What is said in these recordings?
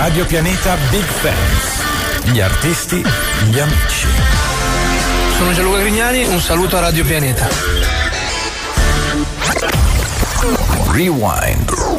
Radio Pianeta Big Fans. Gli artisti, gli amici. Sono Gianluca Grignani, un saluto a Radio Pianeta. Rewind.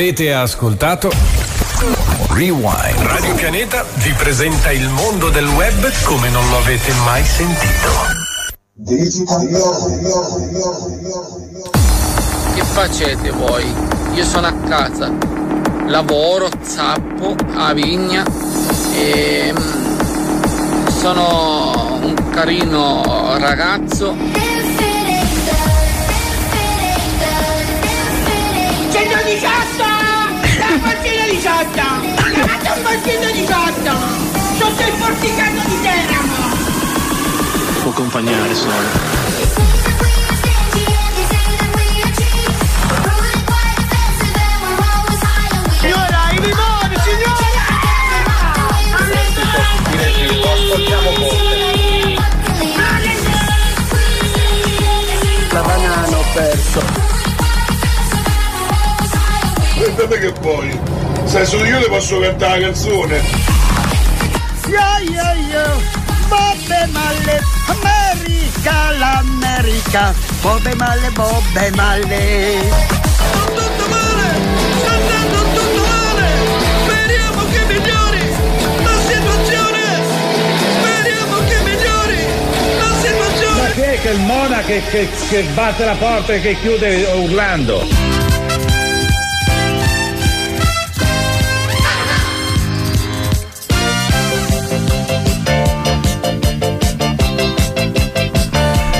Avete ascoltato Rewind. Radio Pianeta vi presenta il mondo del web come non lo avete mai sentito. Che facete voi? Io sono a casa, lavoro, zappo, a vigna e mm, sono un carino ragazzo 18! Davanti un portico 18! Sotto il porticato di Teramo! Può accompagnare solo. La banana ho perso. Aspettate che poi se solo io le posso cantare la canzone. Yo yo yo, Bobbe Malle, America, l'America, Bobbe Malle, Bobbe Malle. Tutto male, sta andando tutto male. Speriamo che migliori la situazione. Speriamo che migliori la situazione. Ma chi è che il Mona che, che, che batte la porta e che chiude urlando?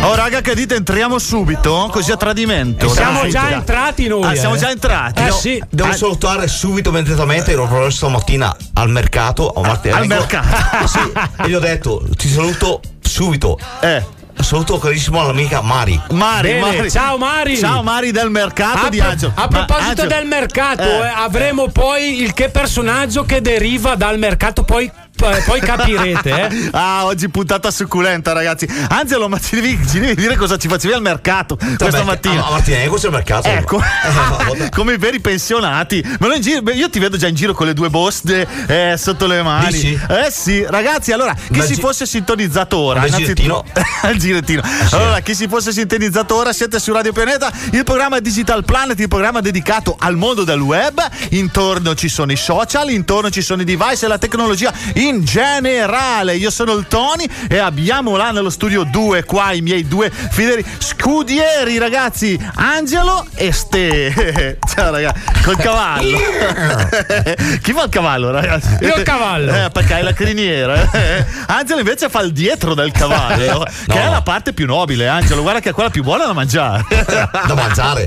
Oh raga che dite entriamo subito così a tradimento. Siamo Dai. già entrati noi. Ah, siamo eh. già entrati. Eh No, sì. Devo Ah, salutare subito immediatamente, ero proprio stamattina al mercato a Martina. Al mercato. sì, e gli ho detto, ti saluto subito. Eh. Saluto carissimo l'amica Mari. Mari, Bene, Mari. ciao Mari. Ciao Mari del mercato A, di Angelo. a proposito Angelo- del mercato, Eh. eh, avremo poi il che personaggio che deriva dal mercato, poi, eh, poi capirete. Eh. Ah, oggi puntata succulenta, ragazzi. Angelo, ma ci devi, ci devi dire cosa ci facevi al mercato questa Vabbè, mattina? A, a Martina, questo è il mercato. Ecco, Eh, come i veri pensionati. Ma noi in giro- beh, io ti vedo già in giro con le due boste eh, sotto le mani. Dici? Eh sì, ragazzi, allora, chi Bel si gi- fosse sintonizzato ora? Innanzitutto- il girettino. sì. Allora, chi si fosse sintonizzato ora, siete su Radio Pianeta, il programma Digital Planet, il programma dedicato al mondo del web. Intorno ci sono i social, intorno ci sono i device e la tecnologia in generale. Io sono il Tony e abbiamo là nello studio due, qua i miei due fedeli scudieri, ragazzi, Angelo e Ste. Ciao ragazzi, col cavallo. Chi fa il cavallo, ragazzi? Io il cavallo. Eh, perché hai la criniera. eh. Angelo invece fa il dietro del cavallo, che è la parte più nobile, Angelo. Guarda che è quella più buona da mangiare. Da mangiare.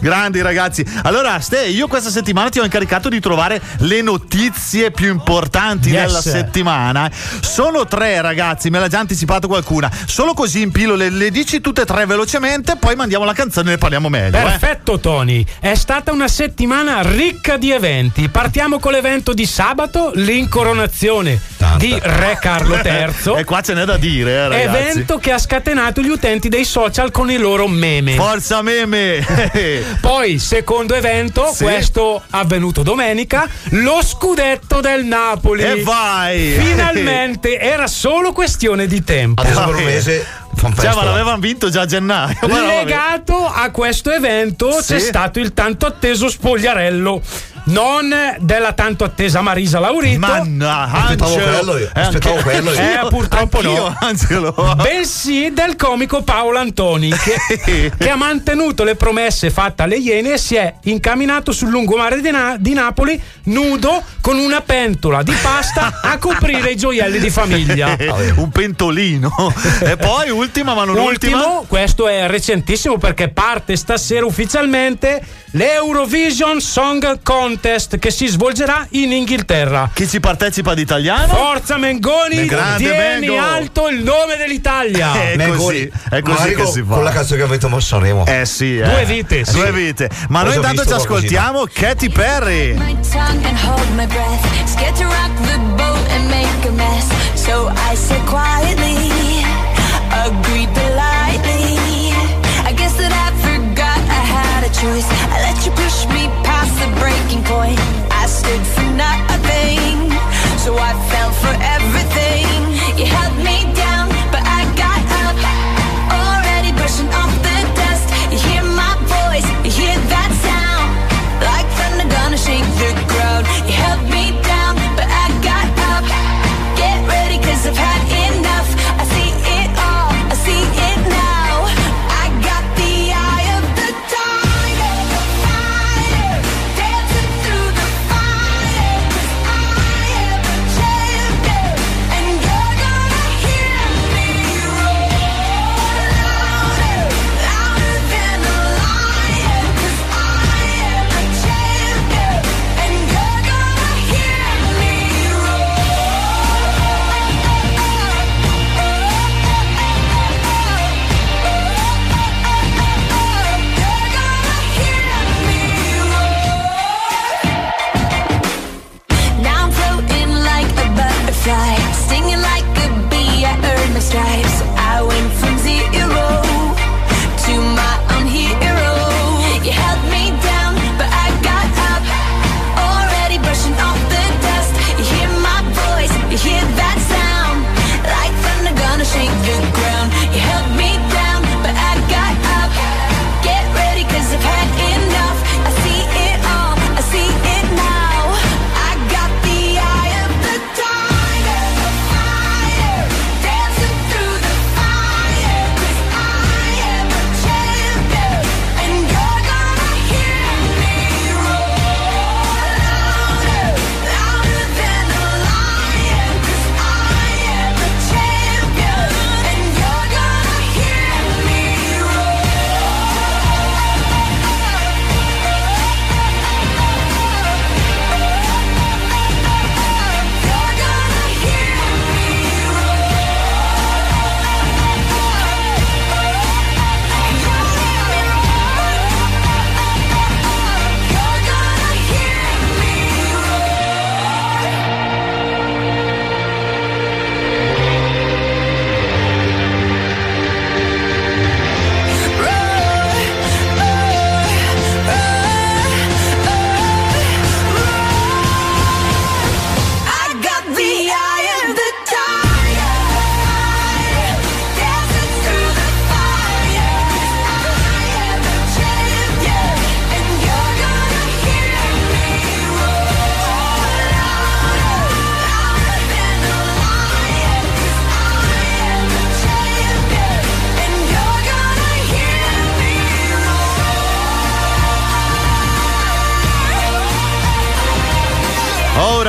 Grandi ragazzi. Allora, Ste, io questa settimana ti ho incaricato di trovare le notizie più importanti Yes. della settimana. Sono tre, ragazzi, me l'ha già anticipato qualcuna. Solo così impilo, le, le dici tutte e tre velocemente, poi mandiamo la canzone e ne parliamo meglio. eh. Perfetto Tony, è stata una settimana ricca di eventi. Partiamo con l'evento di sabato, l'incoronazione di Re Carlo III. E qua ce n'è da dire, eh, ragazzi. Evento che ha scatenato gli utenti dei social con i loro meme. Forza meme! Poi, secondo evento, Sì. questo avvenuto domenica, lo scudetto del Napoli. e vai! Finalmente era solo questione di tempo. Adesso per un mese Cioè, ma l'avevano vinto già a gennaio. Legato a questo evento Sì. c'è stato il tanto atteso spogliarello. Non della tanto attesa Marisa Laurito, Mannaggia, Aspettavo quello io, Eh, aspettavo anche- quello io. Eh, purtroppo Anch'io, no. Angelo. bensì del comico Paolo Antoni che, che ha mantenuto le promesse fatte alle Iene e si è incamminato sul lungomare di, Na- di Napoli nudo con una pentola di pasta a coprire i gioielli di famiglia. un pentolino. e poi ultima, ma non ultima. Ultimo, questo è recentissimo perché parte stasera ufficialmente l'Eurovision Song Contest che si svolgerà in Inghilterra. Chi ci partecipa di italiano? Forza Mengoni, Grande tieni Mengo. alto il nome dell'Italia. È Mengoni. così, è così Magari che si fa. con la canzone che avete messo a Sanremo. Eh sì, eh. Due vite, sì. Due vite. Ma noi ho intanto ci ascoltiamo Katy Perry. So I said quietly, agreed politely. I guess that I forgot I had a choice. Breaking point. I stood for nothing. So I fell for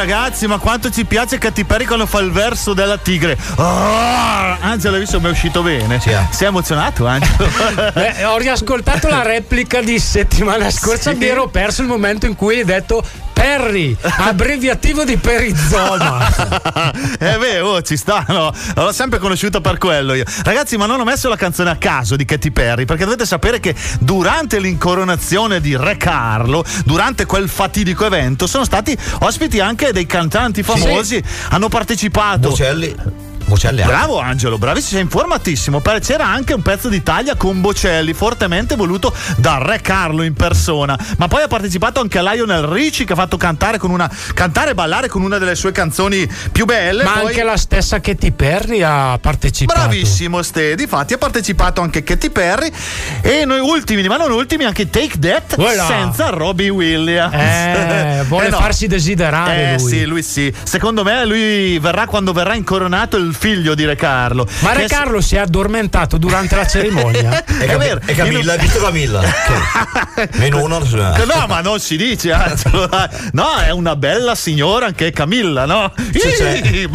ragazzi, ma quanto ci piace Perry quando fa il verso della tigre. Oh, Angelo, hai visto mi è uscito bene? Sì, eh. Sei emozionato, Angelo? Eh, ho riascoltato la replica di settimana scorsa Sì. mi ero perso il momento in cui hai detto Perry, abbreviativo di perizoma. eh beh, oh, ci sta, no? L'ho sempre conosciuta per quello io. Ragazzi, ma non ho messo la canzone a caso di Katy Perry, perché dovete sapere che durante l'incoronazione di Re Carlo, durante quel fatidico evento, sono stati ospiti anche dei cantanti famosi, hanno partecipato. Bocelli. Bocelli. Bravo Angelo, bravissimo, sei informatissimo. C'era anche un pezzo d'Italia con Bocelli, fortemente voluto da Re Carlo in persona. Ma poi ha partecipato anche Lionel Ricci che ha fatto cantare con una cantare e ballare con una delle sue canzoni più belle. Ma Poi- anche la stessa Katy Perry ha partecipato. Bravissimo Ste, difatti ha partecipato anche Katy Perry e noi ultimi, ma non ultimi, anche Take That Voilà. senza Robbie Williams. Eh, vuole no. farsi desiderare Eh lui. sì, lui sì. Secondo me lui verrà quando verrà incoronato il figlio di Re Carlo. Ma Re Carlo si è addormentato durante la cerimonia. È Cam- vero. e Camilla, hai visto Camilla? Meno uno. No, ma non si dice, Angelo. No, è una bella signora anche Camilla, no? sì.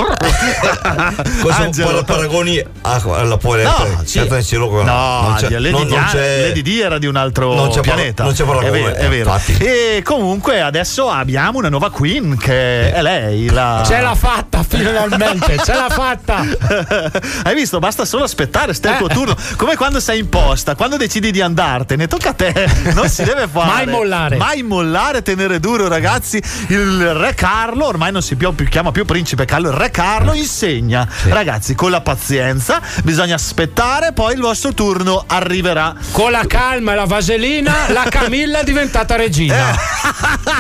Cosa Angelo. poi la paragoni alla poi No, sì. no, No, non c'è, Lady, non, non Di- c'è Lady Di era di un altro non c'è par- pianeta. non c'è è paragone, vero, è vero. E comunque adesso abbiamo una nuova queen che è lei. La... Ce l'ha fatta finalmente, ce l'ha fatta. Hai visto? Basta solo aspettare, stai il tuo Eh. turno. Come quando sei in posta, quando decidi di andartene, tocca a te. Non si deve fare. Mai mollare. Mai mollare, tenere duro, ragazzi. Il re Carlo, ormai non si più, chiama più principe Carlo, il re Carlo insegna. Ragazzi, con la pazienza, bisogna aspettare, poi il vostro turno arriverà. Con la calma e la vaselina, la Camilla è diventata regina.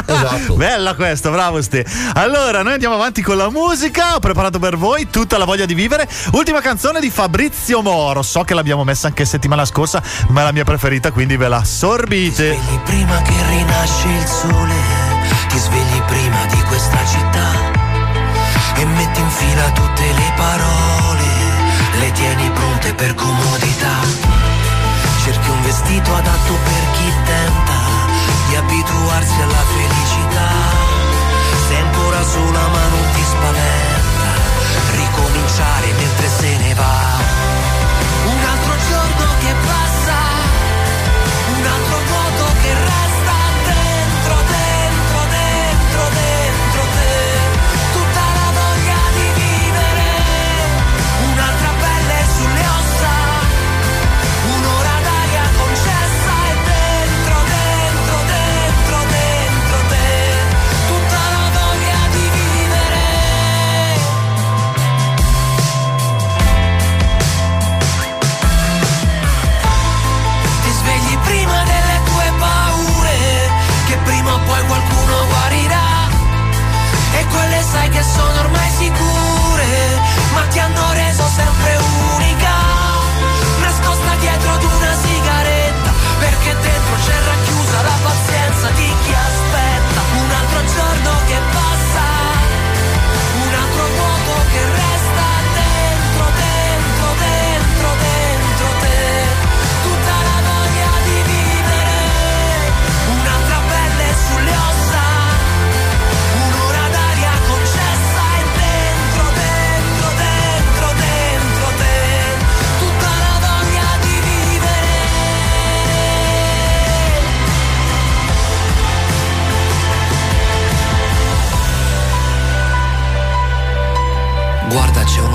Esatto. Bella questa, bravo Ste. Allora, noi andiamo avanti con la musica. Ho preparato per voi tutta la voglia di vivere. Ultima canzone di Fabrizio Moro. So che l'abbiamo messa anche settimana scorsa, ma è la mia preferita, quindi ve la sorbite. svegli prima che rinasce il sole, ti svegli prima di questa città e metti in fila tutte le parole, le tieni pronte ricominciare mentre se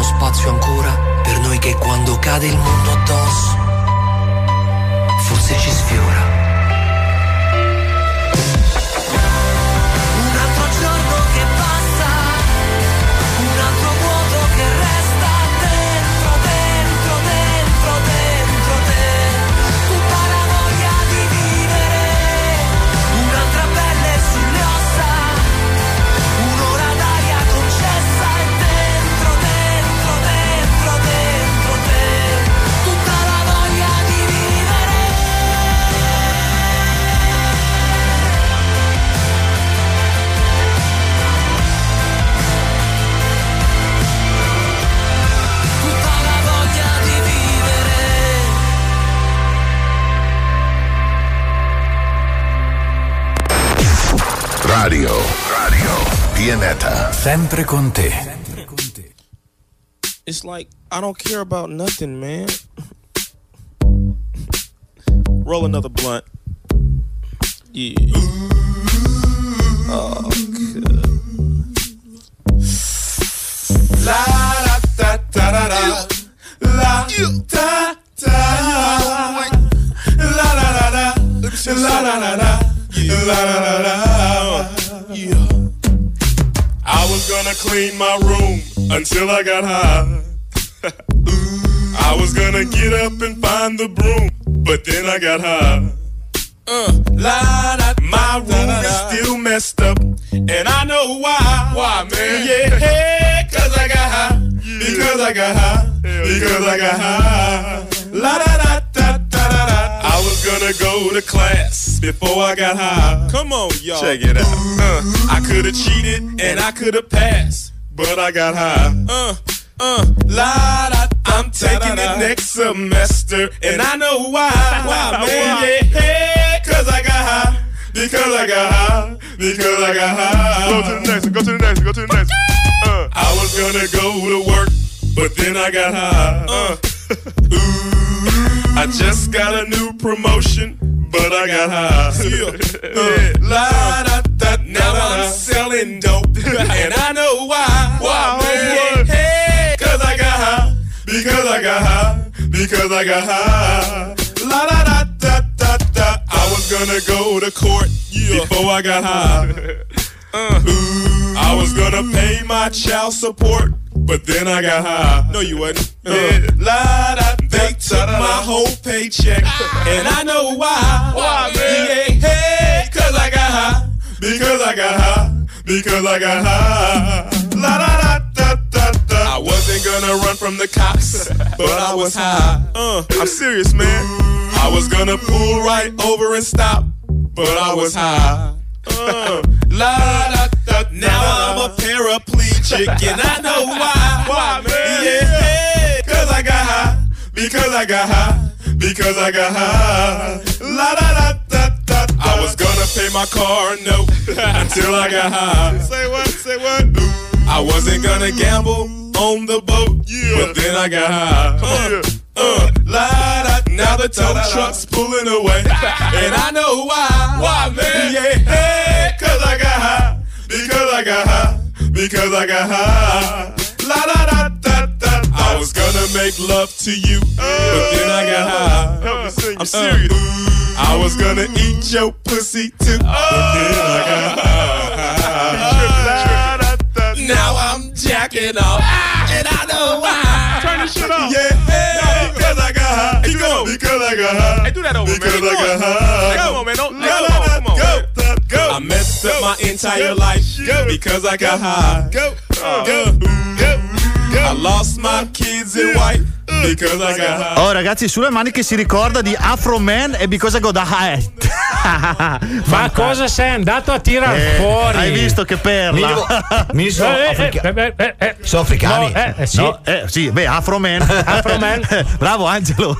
uno spazio ancora per noi che quando cade il mondo addosso, forse ci sfiora. Sempre con te. It's like I don't care about nothing, man. Roll another blunt. Yeah. Oh, good. La da da da da da. La da da. La da da da. La da da da. La da da da. Gonna clean my room until I got high. I was gonna get up and find the broom, but then I got high. Uh, la, da, my room is still messed up, and I know why. Why, man? Yeah, cause I got high. Because I got high. Because I got high. La da da da da da da. Gonna go to class before I got high. Come on, y'all. Check it out. Uh, I could have cheated and I could have passed, but I got high. Uh, uh, la da. I'm taking it next semester, and I know why. Why, man? Yeah, cause I got high. Because I got high. Because I got high. Go to the next one. Go to the next one. Go to the next one. Uh, I was gonna go to work, but then I got high. Uh, ooh, I just got a new promotion, but I got high. Uh, la da da. Now I'm selling dope, and I know why. Why, man? Hey, cause I got high. Because I got high. Because I got high. La da da da da da. I was gonna go to court before I got high. Uh, ooh, I was gonna pay my child support, but then I got high. No, you wasn't. Uh, la da. They took my whole paycheck, and I know why. Why, man? Yeah, hey, cause I got high. Because I got high. Because I got high. La da da da da da. I wasn't gonna run from the cops, but I was high. Uh, I'm serious, man. I was gonna pull right over and stop, but I was high. Uh, la da da. Now I'm a paraplegic, and I know why. Why, man? Yeah, cause I got high. Because I got high. Because I got high. La da da da da. I was gonna pay my car note until I got high. Say what? Say what? I wasn't gonna gamble on the boat, but then I got high. Uh, uh, la da. Now the tow truck's pulling away, and I know why. Why, man? Yeah, hey, cause I got high. Because I got high. Because I got high. La da da da da. I was gonna make love to you, but then I got uh, high. Help me sing. I'm uh, serious. I was gonna eat your pussy too, but then I got uh, high. Now I'm jacking off, and I know why. I high. Hey, do that over, because man. I got high. Come on, man. Don't, no, no, no, come on. Go, go. I messed up my entire life because I got high. Go, uh. go, go. I lost my kids and wife Oh ragazzi, sulle mani che si ricorda di Afro Man e Because I Go Da High. Ma cosa sei andato a tirar Eh, fuori? Hai visto che perla? Mi sono Eh, eh, africa- eh, eh, eh, sono africani. No, eh, eh, sì. No, eh, sì, beh, Afro Man. Afro Man. Bravo Angelo.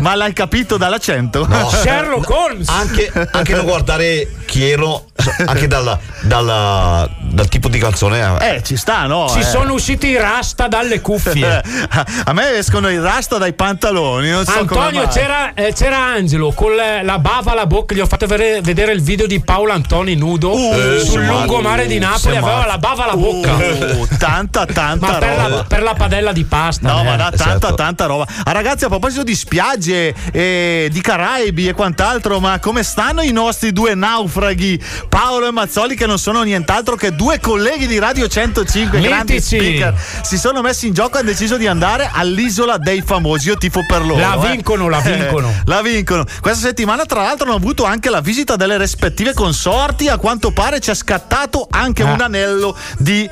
Ma l'hai capito dall'accento? Sherlock Holmes. Anche, anche non guardare chi ero, anche dalla- dalla- dal tipo di canzone. Eh, ci sta, no? Ci eh. sono usciti i rasta dalle cuffie. A me escono i rasta dai pantaloni. Non so Antonio, c'era, eh, c'era Angelo con le- la bava alla bocca. Gli ho fatto vedere, vedere il video di Paolo Antoni nudo Uh, sul sei lungomare di Napoli. Aveva matto. la bava alla bocca. Uh, tanta, tanta Ma per roba. la, per la padella di pasta. No, eh. ma da, tanta, Esatto. tanta roba. Ah, ragazzi, a proposito di spiagge, e di Caraibi e quant'altro, ma come stanno i nostri due naufraghi, Paolo e Mazzoli, che non sono nient'altro che due colleghi di Radio 105, grandi speaker, si sono messi in gioco e hanno deciso di andare all'isola dei famosi. Io tifo per loro. La eh. vincono, la vincono. la vincono. Questa settimana, tra l'altro, hanno avuto anche la visita delle rispettive consorti. A quanto pare ci è scattato anche Ah. un anello di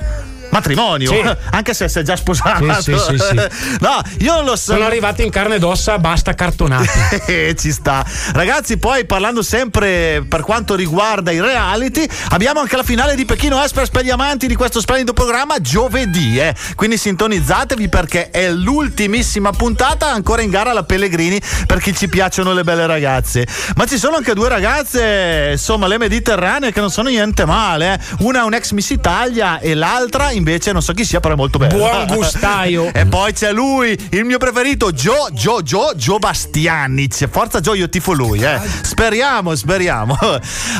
matrimonio, Sì. anche se sei già sposato. Sì, sì. No, io non lo so. Sono arrivati in carne ed ossa, basta cartonati. Eh, Ci sta. Ragazzi, poi parlando sempre per quanto riguarda i reality, abbiamo anche la finale di Pechino Express per gli amanti di questo splendido programma giovedì. eh. Quindi sintonizzatevi perché è l'ultimissima puntata ancora in gara la Pellegrini per chi ci piacciono le belle ragazze. Ma ci sono anche due ragazze, insomma, le mediterranee che non sono niente male. eh. Una è un ex Miss Italia e l'altra invece non so chi sia, però è molto bella. Buon gustaio. e poi c'è lui, il mio preferito, Gio, Gio, Gio, Gio Bastianic. Forza Gio, io tifo lui, eh. Speriamo, speriamo.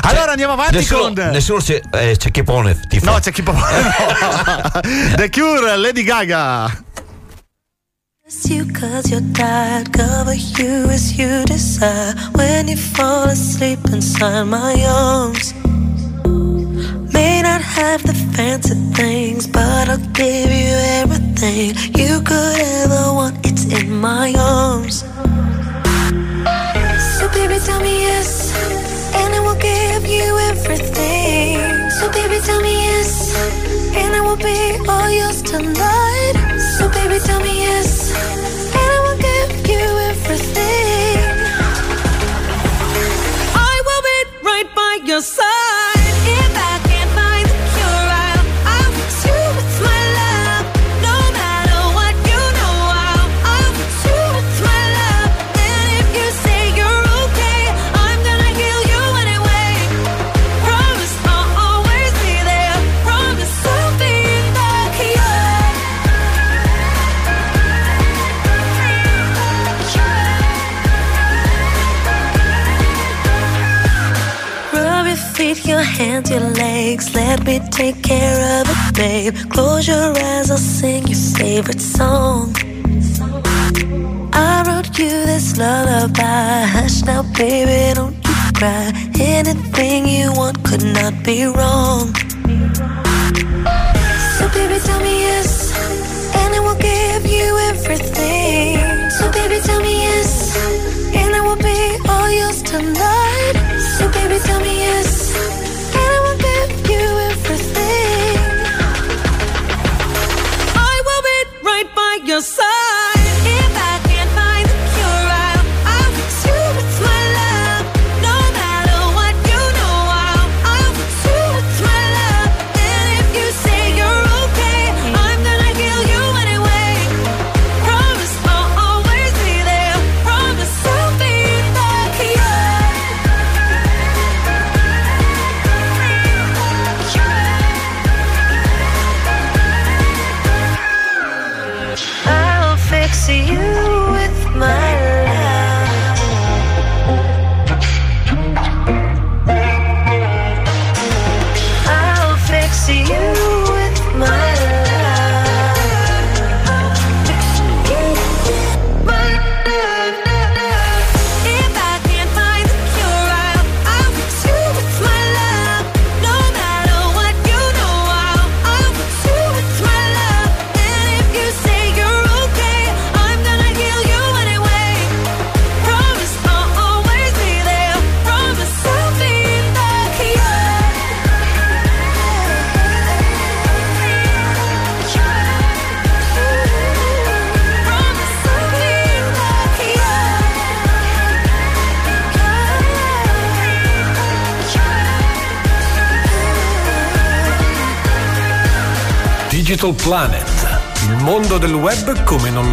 Allora andiamo avanti Nessuno, con. nessuno c'è, eh, c'è chi pone. Ti fa. No, c'è chi può. The Cure, Lady Gaga. You cause you're tired, cover you as you decide. When you fall asleep inside my arms. Have the fancy things, but I'll give you everything you could ever want. It's in my arms. So baby, tell me yes, and I will give you everything. So baby, tell me yes, and I will be all yours tonight. So baby, tell me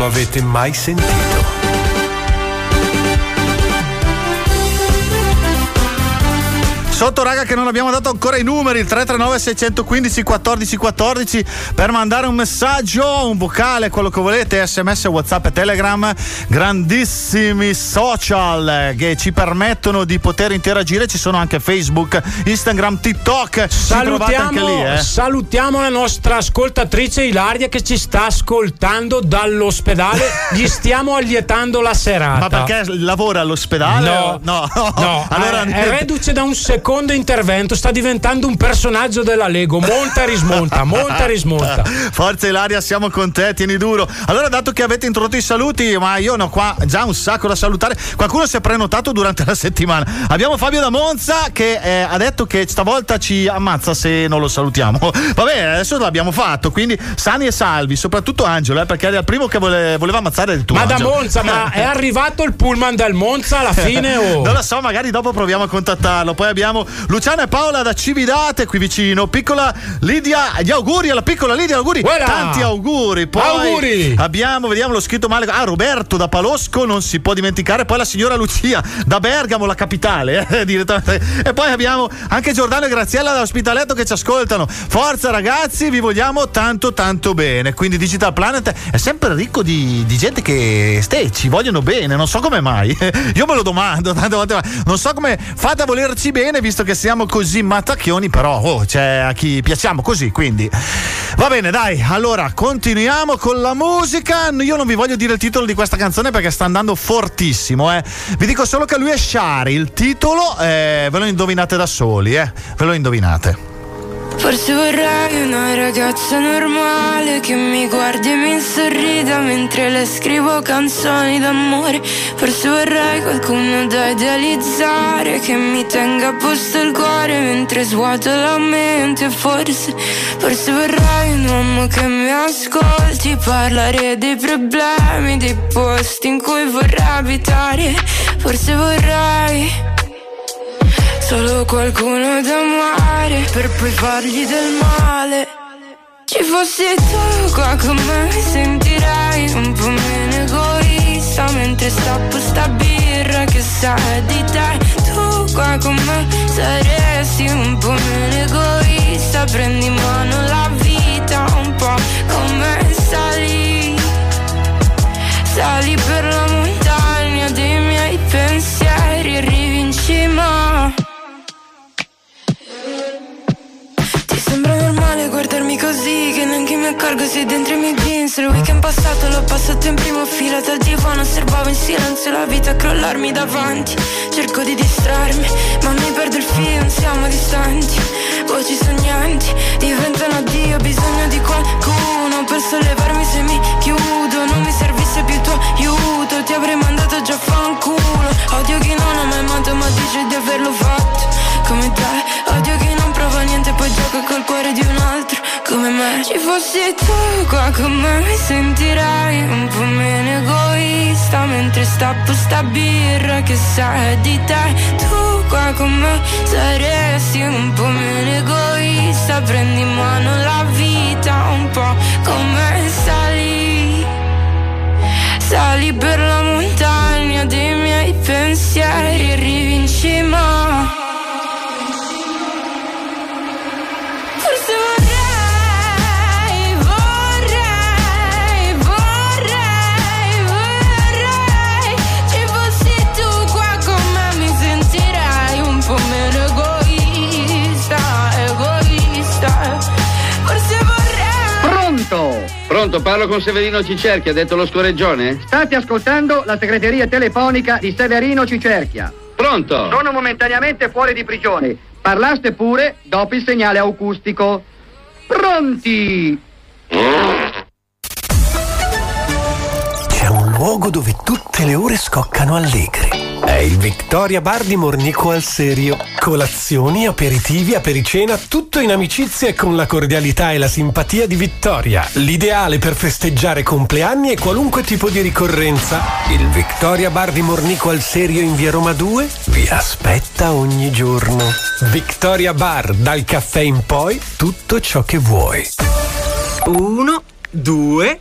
avete mai sentito. Sotto raga che non abbiamo dato ancora i numeri, il 339 615 14 14 per mandare un messaggio, un vocale, quello che volete, sms, whatsapp e telegram, grandissimi social che ci permettono di poter interagire, ci sono anche Facebook, Instagram, TikTok, Salutiamo, lì eh. salutiamo la nostra ascoltatrice Ilaria che ci sta ascoltando dall'ospedale. Gli stiamo allietando la serata. Ma perché lavora all'ospedale? No, no, no, allora è, è reduce da un secondo secondo intervento sta diventando un personaggio della Lego. Monta e rismonta, monta e rismonta. Forza Ilaria, siamo con te, tieni duro. Allora, dato che avete introdotto i saluti, ma io ne ho qua già un sacco da salutare. Qualcuno si è prenotato durante la settimana. Abbiamo Fabio da Monza che eh, ha detto che stavolta ci ammazza se non lo salutiamo. Vabbè, adesso l'abbiamo fatto, quindi sani e salvi, soprattutto Angelo, eh, perché era il primo che vole- voleva ammazzare il tuo. Ma da Angelo. Monza, ma è arrivato il pullman dal Monza alla fine o. Non lo so, magari dopo proviamo a contattarlo. Poi abbiamo Luciana e Paola da Cividate qui vicino. Piccola Lidia, gli auguri alla piccola Lidia, auguri. Voilà. Tanti auguri. Poi Auguri. abbiamo, vediamo l'ho scritto male. Ah, Roberto da Palosco, non si può dimenticare. Poi la signora Lucia da Bergamo, la capitale, eh, direttamente. E poi abbiamo anche Giordano e Graziella da Ospitaletto che ci ascoltano. Forza ragazzi, vi vogliamo tanto tanto bene. Quindi Digital Planet è sempre ricco di, di gente che ste, ci vogliono bene, non so come mai. Io me lo domando tante volte, non so come fate a volerci bene visto che siamo così mattacchioni, però oh, c'è a chi piacciamo così, quindi va bene, dai. Allora, continuiamo con la musica. Io non vi voglio dire il titolo di questa canzone perché sta andando fortissimo, eh. Vi dico solo che lui è Shari, il titolo eh, ve lo indovinate da soli, eh. Ve lo indovinate. Forse vorrei una ragazza normale che mi guardi e mi sorrida mentre le scrivo canzoni d'amore. Forse vorrei qualcuno da idealizzare che mi tenga a posto il cuore mentre svuoto la mente. Forse, forse vorrei un uomo che mi ascolti parlare dei problemi, dei posti in cui vorrei abitare. Forse vorrei Solo qualcuno da amare per poi fargli del male. Ci fossi tu qua con me sentirei un po' meno egoista mentre stappo sta birra che sa di te. Tu qua con me saresti un po' meno egoista. Prendi in mano la vita un po' come sali. Sali per la montagna dei miei pensieri arrivi in cima. Così Che neanche mi accorgo se dentro i miei jeans. Il weekend passato l'ho passato in prima fila Dal divano. Osservavo in silenzio la vita crollarmi davanti. Cerco di distrarmi ma mi perdo il filo Siamo distanti, voci sognanti Diventano addio, bisogno di qualcuno Per sollevarmi se mi chiudo. Non mi servisse più tuo aiuto Ti avrei mandato già a fanculo. Odio chi non ha mai amato ma dice di averlo fatto Come te, odio chi non prova niente Poi gioca col cuore di un altro Come me. Ci fossi tu qua con me Mi sentirei un po' meno egoista Mentre stappo sta birra che sa di te. Tu qua con me saresti un po' meno egoista Prendi in mano la vita un po' come sali. Sali per la montagna dei miei pensieri arrivi in cima Pronto? Parlo con Severino Cicerchi, ha detto lo scoreggione? State ascoltando la segreteria telefonica di Severino Cicerchia. Pronto? Sono momentaneamente fuori di prigione. Parlaste pure dopo il segnale acustico. Pronti? C'è un luogo dove tutte le ore scoccano allegri. È il Victoria Bar di Mornico al Serio. Colazioni, aperitivi, apericena, tutto in amicizia e con la cordialità e la simpatia di Vittoria. L'ideale per festeggiare compleanni e qualunque tipo di ricorrenza. Il Victoria Bar di Mornico al Serio in via Roma 2 vi aspetta ogni giorno. Victoria Bar, dal caffè in poi, tutto ciò che vuoi. Uno, due,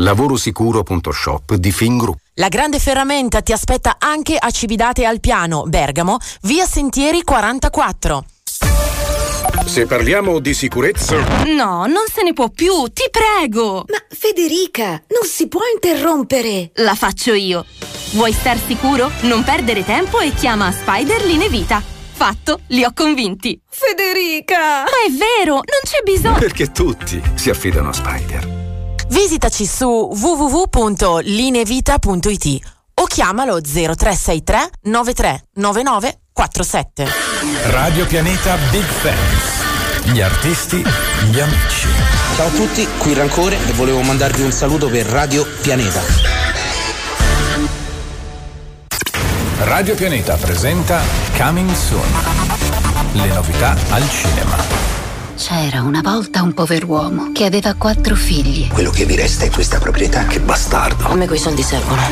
Lavorosicuro.shop di Fingroup. La grande ferramenta ti aspetta anche a Cividate al Piano, Bergamo, via Sentieri 44. Se parliamo di sicurezza, No, non se ne può più, ti prego! Ma Federica, non si può interrompere. La faccio io. Vuoi star sicuro? Non perdere tempo e chiama Spider Line Vita. Fatto, li ho convinti. Federica! Ma è vero, non c'è bisogno. perché tutti si affidano a Spider. Visitaci su www.linevita.it o chiamalo 0363 9399 47. Radio Pianeta Big Fans. Gli artisti, gli amici. Ciao a tutti, qui Rancore e volevo mandarvi un saluto per Radio Pianeta. Radio Pianeta presenta Coming Soon. Le novità al cinema. C'era una volta un pover'uomo che aveva quattro figli. Quello che mi resta è questa proprietà. Che bastardo. A me quei soldi servono.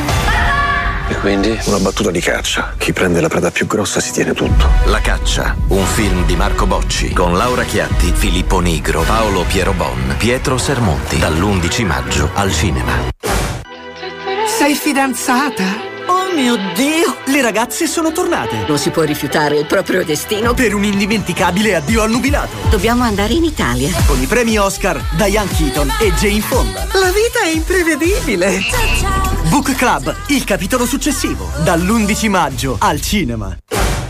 E quindi? Una battuta di caccia. Chi prende la preda più grossa si tiene tutto. La caccia, un film di Marco Bocci con Laura Chiatti, Filippo Nigro, Paolo Piero Bon, Pietro Sermonti dall'11 maggio al cinema. Sei fidanzata? Oh mio Dio! Le ragazze sono tornate! Non si può rifiutare il proprio destino. Per un indimenticabile addio al nubilato! Dobbiamo andare in Italia. Con i premi Oscar, Diane Keaton e Jane Fonda. La vita è imprevedibile! Book Club, il capitolo successivo, dall'11 maggio al cinema.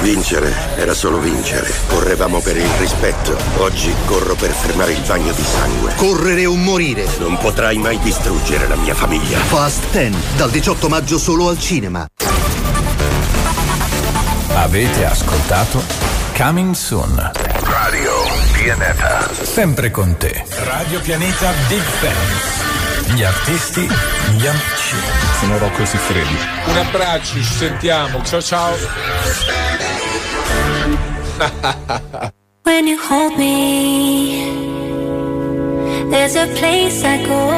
Vincere era solo vincere. Correvamo per il rispetto. Oggi corro per fermare il bagno di sangue. Correre o morire. Non potrai mai distruggere la mia famiglia. Fast 10, dal 18 maggio solo al cinema. Avete ascoltato Coming Soon. Radio Pianeta. Sempre con te. Radio Pianeta Big Fans. Gli artisti, gli amici. Sono Rocco Siffredi. Un abbraccio, ci sentiamo. Ciao ciao. When you hold me, there's a place I go.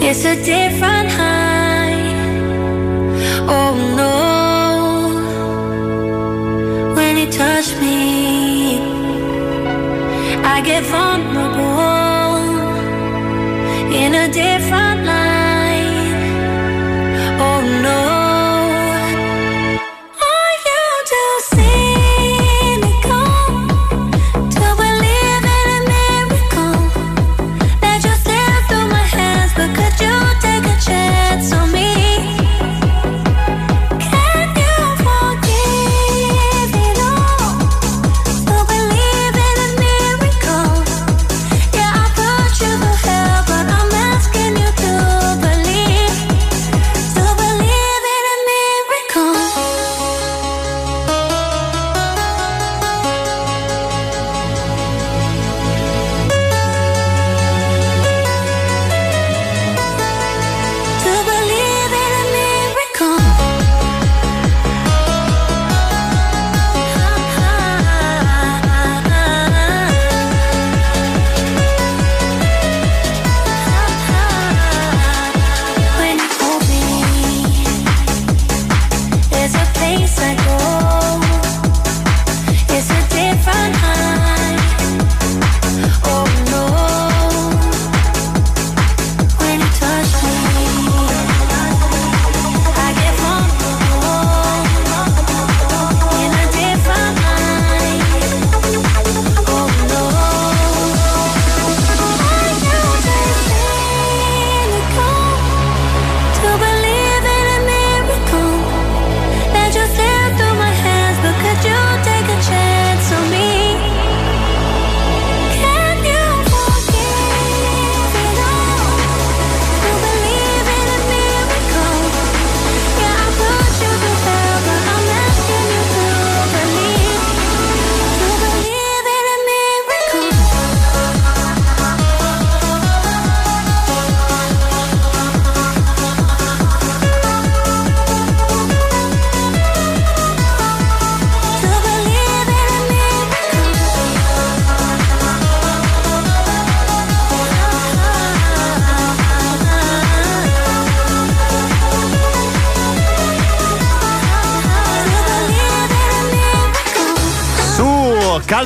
It's a different high. Oh no. When you touch me, I get vulnerable in a different light.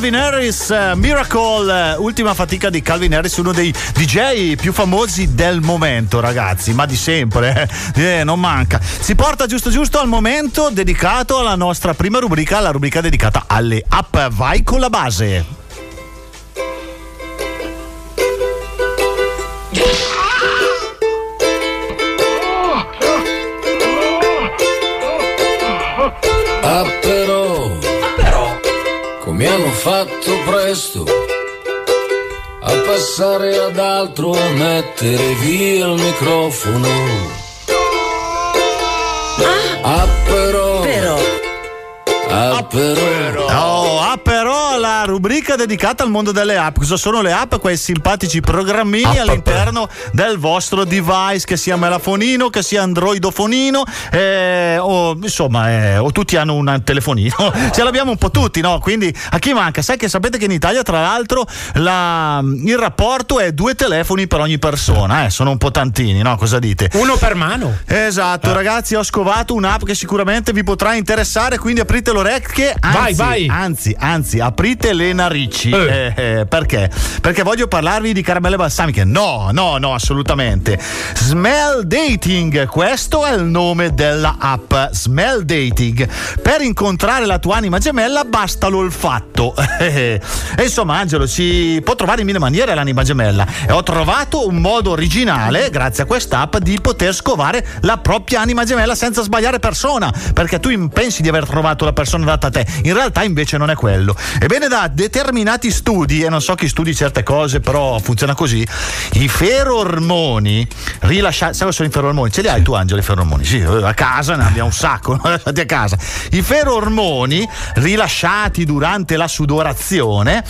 Calvin Harris, eh, Miracle, eh, ultima fatica di Calvin Harris, uno dei DJ più famosi del momento, ragazzi, ma di sempre, eh, eh, non manca. Si porta giusto giusto al momento dedicato alla nostra prima rubrica, la rubrica dedicata alle app. Vai con la base. Fatto presto a passare ad altro, a mettere via il microfono. Ah però, ah però, Oh, ah, però la rubrica dedicata al mondo delle app. Cosa sono le app? Quei simpatici programmini all'interno del vostro device, che sia melafonino, che sia androidofonino, eh, o insomma, eh, o tutti hanno un telefonino. Ce l'abbiamo un po' tutti, no? Quindi a chi manca? Sai che sapete che in Italia, tra l'altro, la- il rapporto è due telefoni per ogni persona, eh? Sono un po' tantini, no? Cosa dite? Uno per mano. Esatto, ragazzi, ho scovato un'app che sicuramente vi potrà interessare, quindi aprite le orecchie. Anzi, Vai, vai. Anzi, anzi, aprite le narici. Eh, eh, perché? Perché voglio parlarvi di caramelle balsamiche. No, no, no, assolutamente. Smell Dating, questo è il nome della app. Smell Dating. Per incontrare la tua anima gemella basta l'olfatto. e insomma, Angelo, si può trovare in mille maniere l'anima gemella. E ho trovato un modo originale, grazie a quest'app, di poter scovare la propria anima gemella senza sbagliare persona. Perché tu pensi di aver trovato la persona adatta a te. In realtà invece non è quello. Ebbene, da determinati studi, e non so chi studi certe cose, però funziona così, i ferormoni rilasciati. Sai cosa sono i ferormoni? Ce li hai tu, Angelo, i ferormoni? Sì, a casa ne abbiamo un sacco, lasciati a casa. I ferormoni rilasciati durante la sudorazione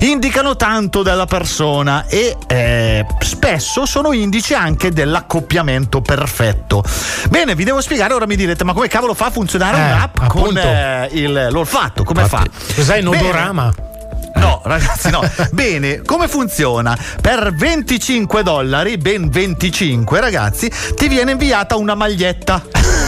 indicano tanto della persona e eh, spesso sono indici anche dell'accoppiamento perfetto. Bene, vi devo spiegare, ora mi direte, ma come cavolo fa a funzionare Eh, un'app con appunto. eh, il- l'olfatto? Come fa? Cos'è Bene. odorama? No, ragazzi, no. Bene, come funziona? Per 25 dollari, ben 25, ragazzi, ti viene inviata una maglietta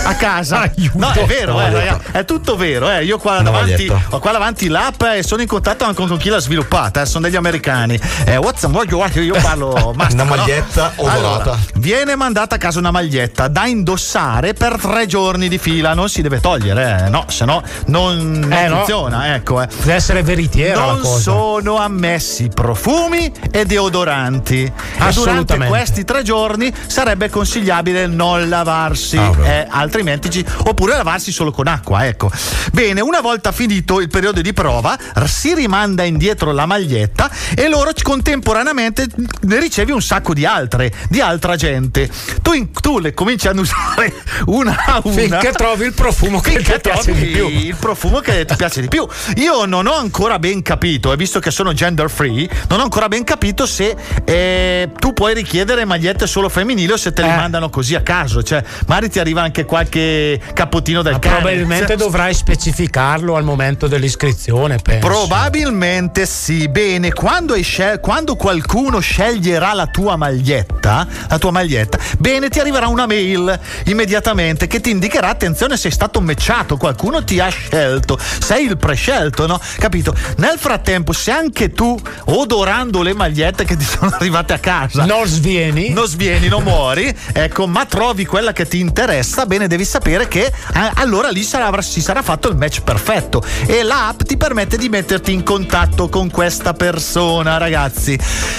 a casa. No, è vero, eh, maglietta. raga, è tutto vero. Eh. Io qua davanti, ho qua davanti l'app e sono in contatto anche con chi l'ha sviluppata. eh, Sono degli americani. Eh, what's voglio, guarda, io parlo master, Una no? maglietta odorata. Allora, viene mandata a casa una maglietta da indossare per tre giorni di fila. Non si deve togliere, eh. no, se no non, non Eh, no. funziona. Ecco, eh. Deve essere veritiera non cosa. sono ammessi profumi e deodoranti. E durante questi tre giorni sarebbe consigliabile non lavarsi, eh, altrimenti ci- oppure lavarsi solo con acqua. Ecco. Bene, una volta finito il periodo di prova, si rimanda indietro la maglietta e loro contemporaneamente ne ricevi un sacco di altre, di altra gente. Tu, in- tu le cominci ad usare una a una. Finché trovi il profumo che ti piace di più. il profumo che ti piace di più. Io non ho ancora ben capito, e visto che sono gender free, non ho ancora ben capito se eh, tu puoi richiedere magliette solo femminili o se te le Eh. mandano così a caso. Cioè, magari ti arriva anche qualche cappotino del cane. Probabilmente dovrai specificarlo al momento dell'iscrizione, penso. Probabilmente sì. Bene, quando, scel- quando qualcuno sceglierà la tua maglietta, la tua maglietta, bene, ti arriverà una mail immediatamente che ti indicherà: attenzione, sei stato matchato, qualcuno ti ha scelto, sei il prescelto, no? Capito? Nel frattempo, se anche tu, odorando le magliette che ti sono arrivate a casa, non svieni, non svieni, non muori, ecco, ma trovi quella che ti interessa, bene, devi sapere che eh, allora lì sarà, si sarà fatto il match perfetto e l'app ti permette di metterti in contatto con questa persona, ragazzi.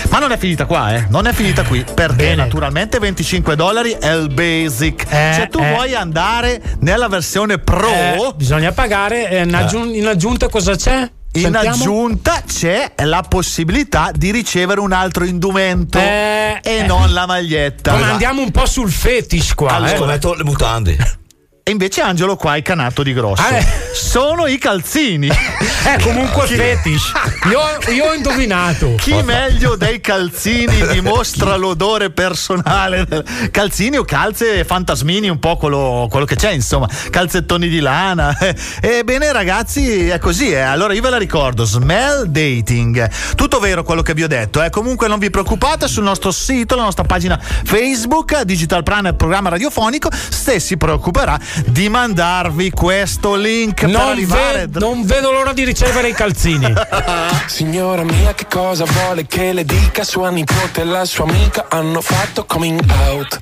Ma non è finita qua, eh? Non è finita qui, perché naturalmente 25 dollari è il basic. Se tu eh. vuoi andare nella versione pro, Eh, bisogna pagare. eh, in, aggiun- in aggiunta cosa c'è? In Sentiamo? aggiunta c'è la possibilità di ricevere un altro indumento Eh, e non la maglietta. Ma andiamo un po' sul fetish qua. Allora, eh. Le mutande. E invece Angelo qua è canato di grosso. Ah, eh. Sono i calzini. Eh, comunque fetish. Io, io ho indovinato. Chi meglio dei calzini dimostra l'odore personale? Calzini o calze fantasmini, un po' quello, quello che c'è, insomma, calzettoni di lana. Ebbene, ragazzi, è così. eh. Allora io ve la ricordo: smell dating. Tutto vero quello che vi ho detto. Eh. Comunque non vi preoccupate, sul nostro sito, la nostra pagina Facebook, Digital Plan, il programma radiofonico, se si preoccuperà, di mandarvi questo link per Non, arrivare. ve- non vedo l'ora di ricevere i calzini. Signora mia, che cosa vuole che le dica? Sua nipote e la sua amica hanno fatto coming out.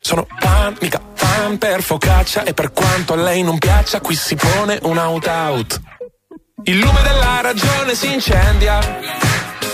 Sono pan, mica pan per focaccia e per quanto a lei non piaccia, qui si pone un out-out. Il lume della ragione si incendia.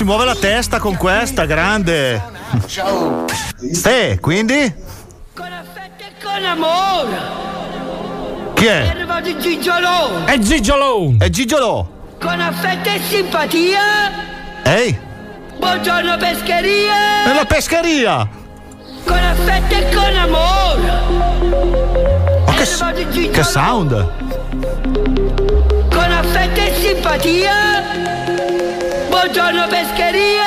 Si muove la testa con questa, grande. Ste, quindi? Con amore! Chi è? Erba di Gigiolò! È Gigiolò! È Gigiolò! Con affetto e simpatia! Ehi, Buongiorno pescheria! nella pescheria! Con affetto e con amore! Oh, che, che sound! Con affetto e simpatia! Buongiorno pescheria!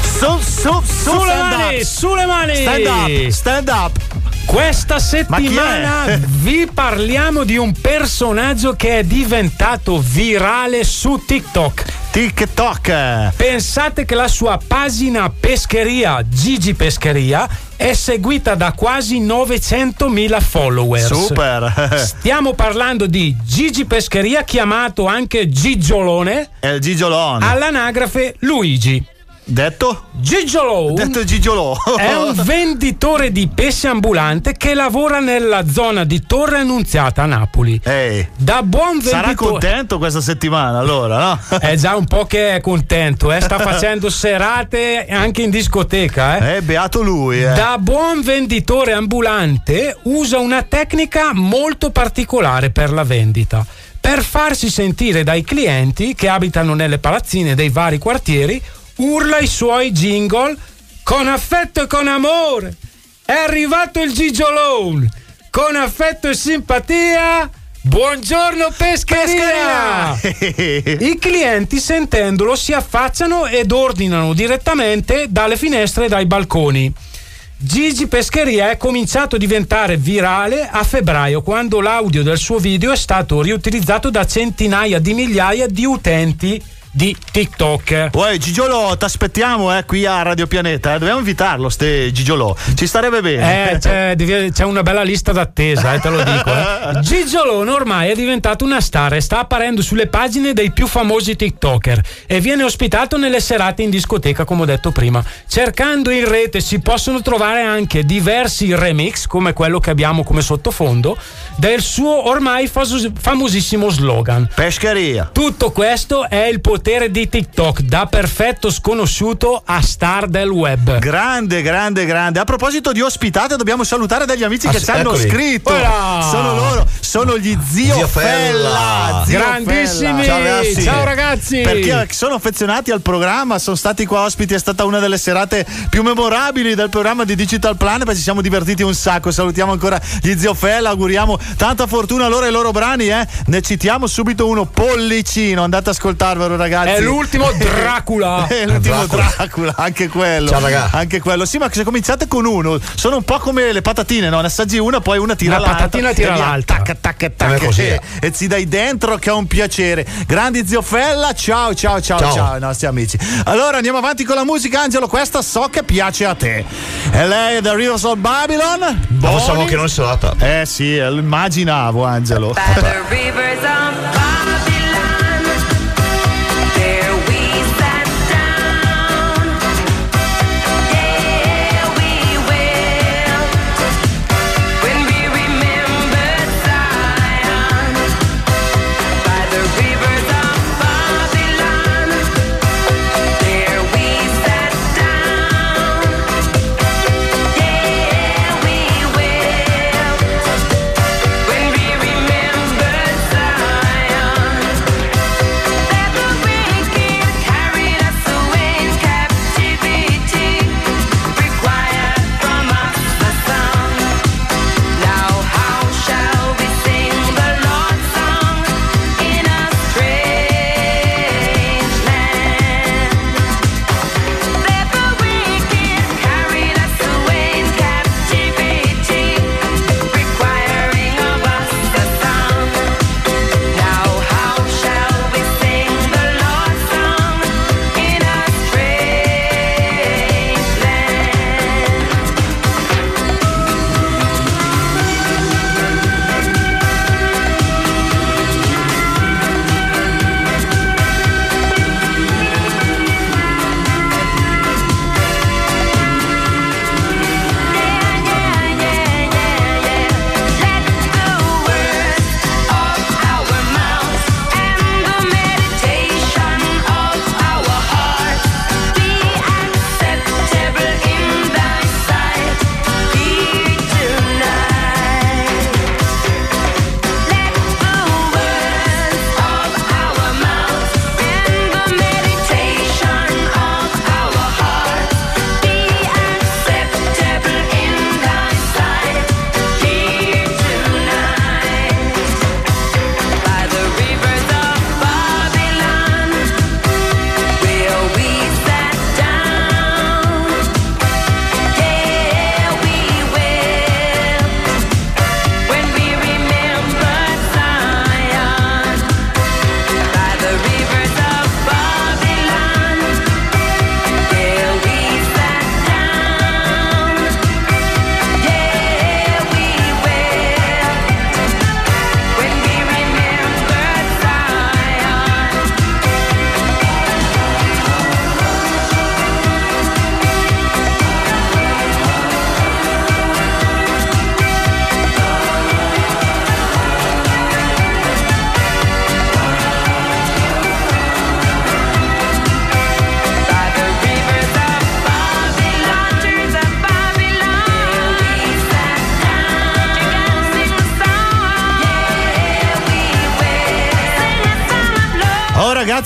Su, su, su, Sulle stand mani, up. sulle mani! Stand up, stand up. Questa settimana vi parliamo di un personaggio che è diventato virale su TikTok. TikTok. Pensate che la sua pagina pescheria, Gigi Pescheria, è seguita da quasi 900.000 follower. Super. Stiamo parlando di Gigi Pescheria, chiamato anche Gigiolone. È il Gigiolone. All'anagrafe Luigi. Detto? Gigiolo. Detto Gigiolo. È un venditore di pesce ambulante che lavora nella zona di Torre Annunziata a Napoli. Ehi. Da buon venditore. Sarà contento questa settimana allora, no? È già un po' che è contento, eh? sta facendo serate anche in discoteca. Eh? Eh, beato lui. Eh. Da buon venditore ambulante usa una tecnica molto particolare per la vendita. Per farsi sentire dai clienti che abitano nelle palazzine dei vari quartieri, urla i suoi jingle con affetto e con amore. È arrivato il Gigiolone. Con affetto e simpatia. Buongiorno pescheria! I clienti sentendolo si affacciano ed ordinano direttamente dalle finestre e dai balconi. Gigi Pescheria è cominciato a diventare virale a febbraio quando l'audio del suo video è stato riutilizzato da centinaia di migliaia di utenti di TikTok. Uè, Gigiolo, ti aspettiamo eh, qui a Radio Pianeta. Eh. Dobbiamo invitarlo, ste Gigiolo. Ci starebbe bene. Eh, c'è, c'è una bella lista d'attesa, eh, te lo dico. Eh. Gigiolone ormai è diventato una star e sta apparendo sulle pagine dei più famosi TikToker e viene ospitato nelle serate in discoteca, come ho detto prima. Cercando in rete si possono trovare anche diversi remix, come quello che abbiamo come sottofondo, del suo ormai famosissimo slogan. Pescheria. Tutto questo è il potere di TikTok, da perfetto sconosciuto a star del web. Grande, grande, grande. A proposito di ospitate, dobbiamo salutare degli amici Ah, che sì, ci hanno scritto. Voilà. Sono loro, sono gli zio, Zio Fella. Zio Grandissimi. Fella. Ciao, Ciao, ragazzi. Perché sono affezionati al programma, sono stati qua ospiti, è stata una delle serate più memorabili del programma di Digital Plan, perché ci siamo divertiti un sacco. Salutiamo ancora gli zio Fella, auguriamo tanta fortuna a loro e ai loro brani, eh. Ne citiamo subito uno, Pollicino, andate ad ascoltarvelo ragazzi. È l'ultimo Dracula. È l'ultimo Dracula. Dracula, anche quello. Ciao, raga. Anche quello. Sì, ma se cominciate con uno, sono un po' come le patatine, no? Ne assaggi una, poi una tira l'altra. patatina tira e via, l'altra. Tacca, Eh, tacca. così E, è. e ci dai dentro che è un piacere. Grandi zio Fella, ciao, ciao, ciao, ciao, Ciao. ai nostri amici. Allora andiamo avanti con la musica, Angelo. Questa so che piace a te. E lei è The Rivers of Babylon. Ma Boni. facciamo che non l'ha data. Eh sì, eh, immaginavo, Angelo. rivers of Babylon,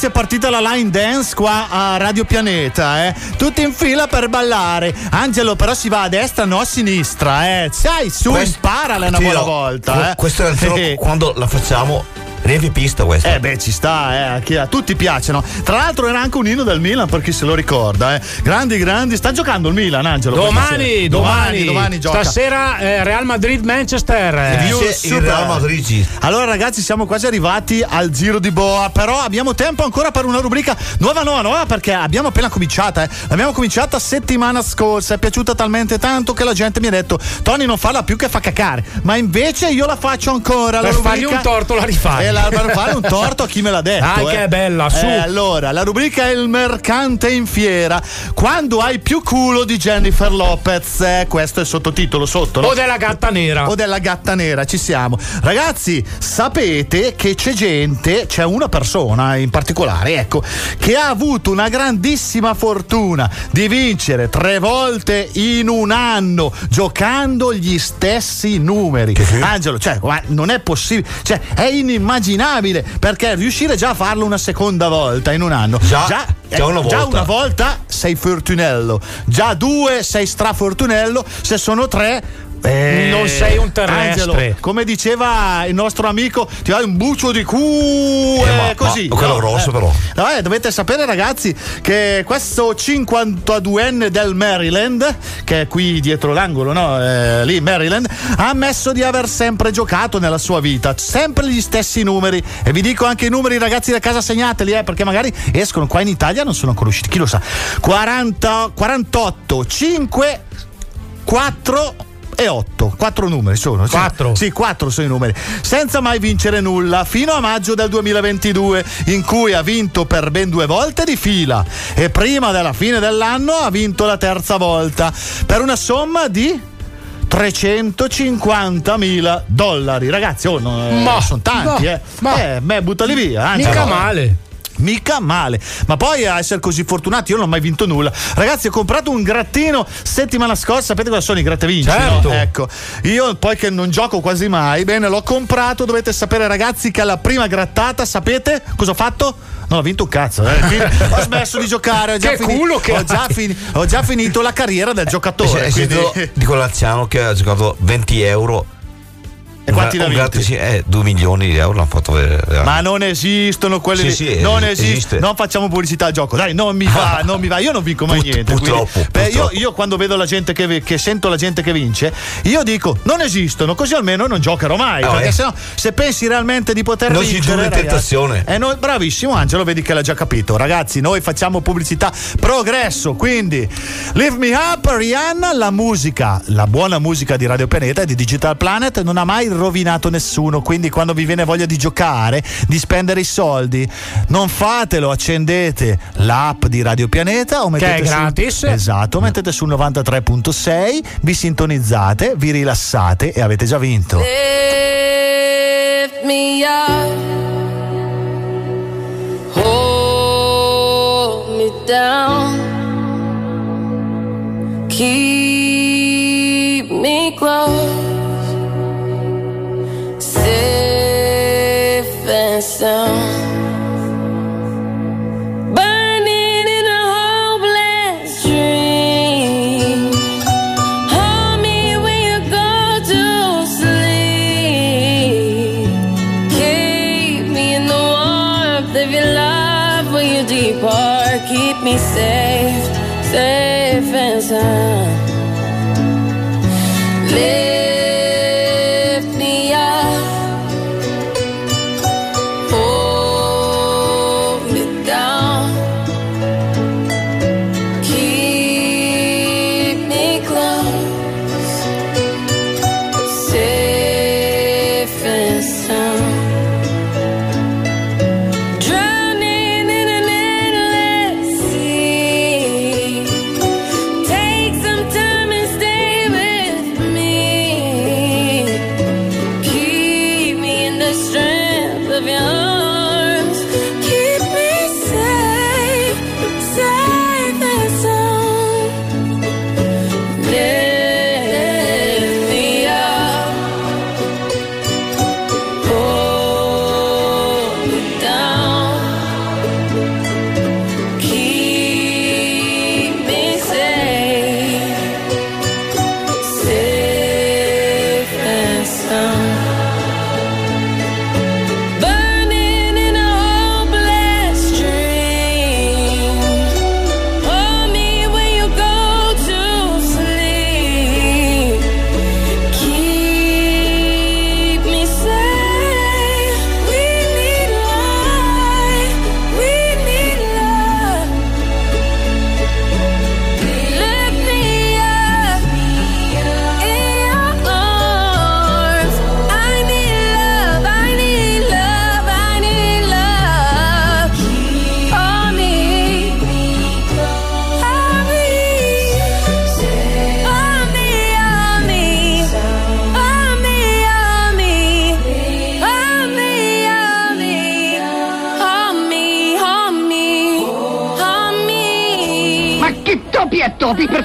ragazzi è partita la line dance qua a Radio Pianeta, eh. Tutti in fila per ballare. Angelo però si va a destra, no a sinistra, eh. Sai, su, Questo- imparale una buona volta, eh. Questo è il Eh, quando la facciamo riempie pista questo. Eh beh, ci sta, eh, a chi- a tutti piacciono. Tra l'altro era anche un inno del Milan per chi se lo ricorda, eh. Grandi, grandi. Sta giocando il Milan, Angelo. Domani, sera. domani, domani gioca. Stasera eh, Real Madrid-Manchester. eh. Io super. Allora ragazzi siamo quasi arrivati al giro di boa Però abbiamo tempo ancora per una rubrica nuova nuova nuova Perché abbiamo appena cominciata eh. L'abbiamo cominciata settimana scorsa È piaciuta talmente tanto che la gente mi ha detto Tony non farla più che fa cacare Ma invece io la faccio ancora Per la fargli un torto la rifai. La- per fare un torto a chi me l'ha detto Dai, eh. che bella, su. Eh, allora la rubrica è il mercante in fiera Quando hai più culo di Jennifer Lopez eh, Questo è il sottotitolo sotto no? O della gatta nera. o della gatta nera, ci siamo. Ragazzi, sapete che c'è gente, c'è una persona in particolare, ecco, che ha avuto una grandissima fortuna di vincere tre volte in un anno giocando gli stessi numeri. Angelo, cioè, non è possibile, cioè, è inimmaginabile perché riuscire già a farlo una seconda volta in un anno. Già, eh, già una già volta. una volta sei fortunello, già due sei strafortunello, se sono tre eh, Non sei un terrestre. Angelo, come diceva il nostro amico, ti vai un buccio di cu Eh, ma- eh, così. ma quello grosso, eh. però. No, eh, dovete sapere, ragazzi, che questo 52enne del Maryland, che è qui dietro l'angolo, no? Eh, lì, Maryland, ha ammesso di aver sempre giocato nella sua vita, sempre gli stessi numeri. E vi dico anche i numeri, ragazzi, da casa segnateli, eh, perché magari escono qua in Italia, non sono ancora usciti, chi lo sa. 40, 48, 5, 4 e 8. Quattro numeri sono. Quattro? Sì, quattro sono i numeri. Senza mai vincere nulla, fino a maggio del 2022, in cui ha vinto per ben due volte di fila. E prima della fine dell'anno ha vinto la terza volta. Per una somma di. 350 mila dollari ragazzi oh, no, Ma- sono tanti ma- eh ma- eh beh buttali via Angelo. Mica male. Mica male, ma poi a essere così fortunati, io non ho mai vinto nulla. Ragazzi, ho comprato un grattino settimana scorsa. Sapete cosa sono i grattavinci? Certo. no? Ecco, io poi che non gioco quasi mai, bene, l'ho comprato. Dovete sapere, ragazzi, che alla prima grattata, sapete cosa ho fatto? Non ho vinto un cazzo, eh. Ho smesso di giocare. Ho già, Che fini- culo che ho, già fini- ho già finito la carriera del giocatore. È quindi- sentito di quell'anziano che ha giocato 20 euro. E quanti ne ha vinti? eh, 2 milioni di euro l'hanno fatto vedere. Ma non esistono quelli Sì, sì, non es- esiste. esiste. Non facciamo pubblicità al gioco. Dai, non mi va, non mi va. Io non vinco mai Purt- niente. quindi- purtroppo, Beh, io, purtroppo. io quando vedo la gente che, che sento la gente che vince, io dico non esistono, così almeno non giocherò mai. Ah, perché eh. sennò, se pensi realmente di poter Non vincere. in ragazzi, tentazione. eh, noi- bravissimo, Angelo, vedi che l'ha già capito. Ragazzi, noi facciamo pubblicità progresso. Quindi, Live Me Up, Rihanna, la musica, la buona musica di Radio Pianeta e di Digital Planet non ha mai rovinato nessuno. Quindi, quando vi viene voglia di giocare, di spendere i soldi, non fatelo, accendete l'app di Radio Pianeta o mettete è su- gratis. esatto, mettete sul 93.6, vi sintonizzate, vi rilassate e avete già vinto. Lift me up, hold me down, keep me close,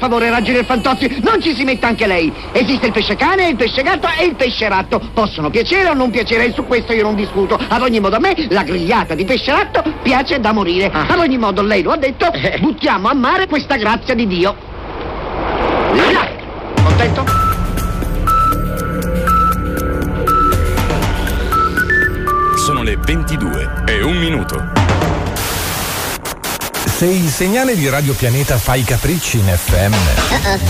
e favore, raggine Fantozzi, non ci si metta anche lei. Esiste il pesce cane, il pesce gatto e il pesce ratto. Possono piacere o non piacere, e su questo io non discuto. Ad ogni modo, a me la grigliata di pesce ratto piace da morire. Ad ogni modo, lei lo ha detto, buttiamo a mare questa grazia di Dio. Là! Contento? Sono le 22 e un minuto. Se il segnale di Radio Pianeta fa i capricci in FM,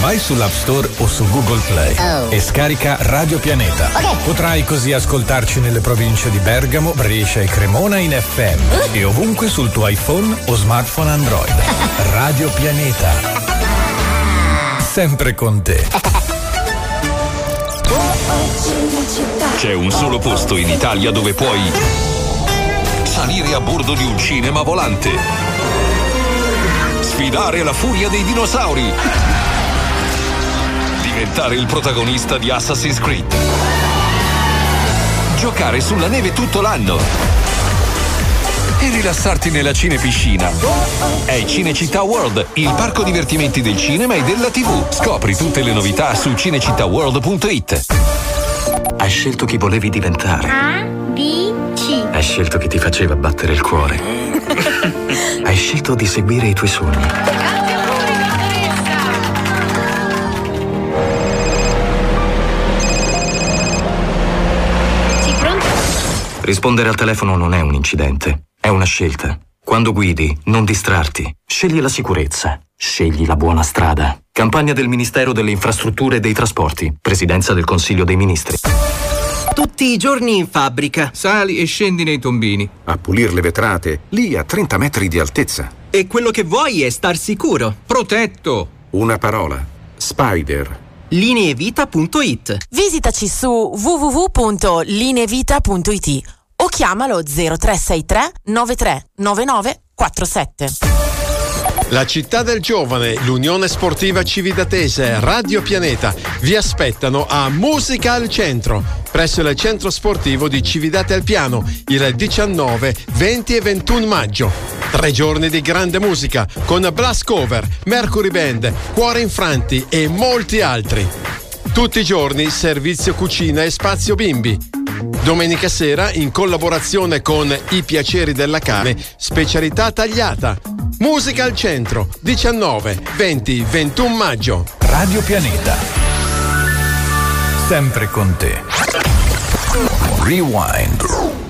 vai sull'App Store o su Google Play Oh. e scarica Radio Pianeta. Potrai così ascoltarci nelle province di Bergamo, Brescia e Cremona in FM e ovunque sul tuo iPhone o smartphone Android. Radio Pianeta. Sempre con te. C'è un solo posto in Italia dove puoi salire a bordo di un cinema volante, sfidare la furia dei dinosauri, diventare il protagonista di Assassin's Creed, giocare sulla neve tutto l'anno e rilassarti nella cinepiscina. È Cinecittà World, il parco divertimenti del cinema e della TV. Scopri tutte le novità su cinecittàworld.it. Hai scelto chi volevi diventare. A, B, C. Hai scelto chi ti faceva battere il cuore. Hai scelto di seguire i tuoi sogni. Sì, pronto? Rispondere al telefono non è un incidente, è una scelta. Quando guidi, non distrarti. Scegli la sicurezza. Scegli la buona strada. Campagna del Ministero delle Infrastrutture e dei Trasporti. Presidenza del Consiglio dei Ministri. Tutti i giorni in fabbrica. Sali e scendi nei tombini. A pulire le vetrate, lì a 30 metri di altezza. E quello che vuoi è star sicuro. Protetto. Una parola. Spider. Lineevita.it Visitaci su www.linevita.it o chiamalo 0363 93 99 47. La città del giovane, l'Unione Sportiva Cividatese, Radio Pianeta vi aspettano a Musica al Centro, presso il centro sportivo di Cividate al Piano, il 19, 20 e 21 maggio. Tre giorni di grande musica con Blast Cover, Mercury Band, Cuore Infranti e molti altri. Tutti i giorni servizio cucina e spazio bimbi. Domenica sera, in collaborazione con I Piaceri della Carne, specialità tagliata. Musica al centro, 19, 20, 21 maggio. Radio Pianeta. Sempre con te. Rewind.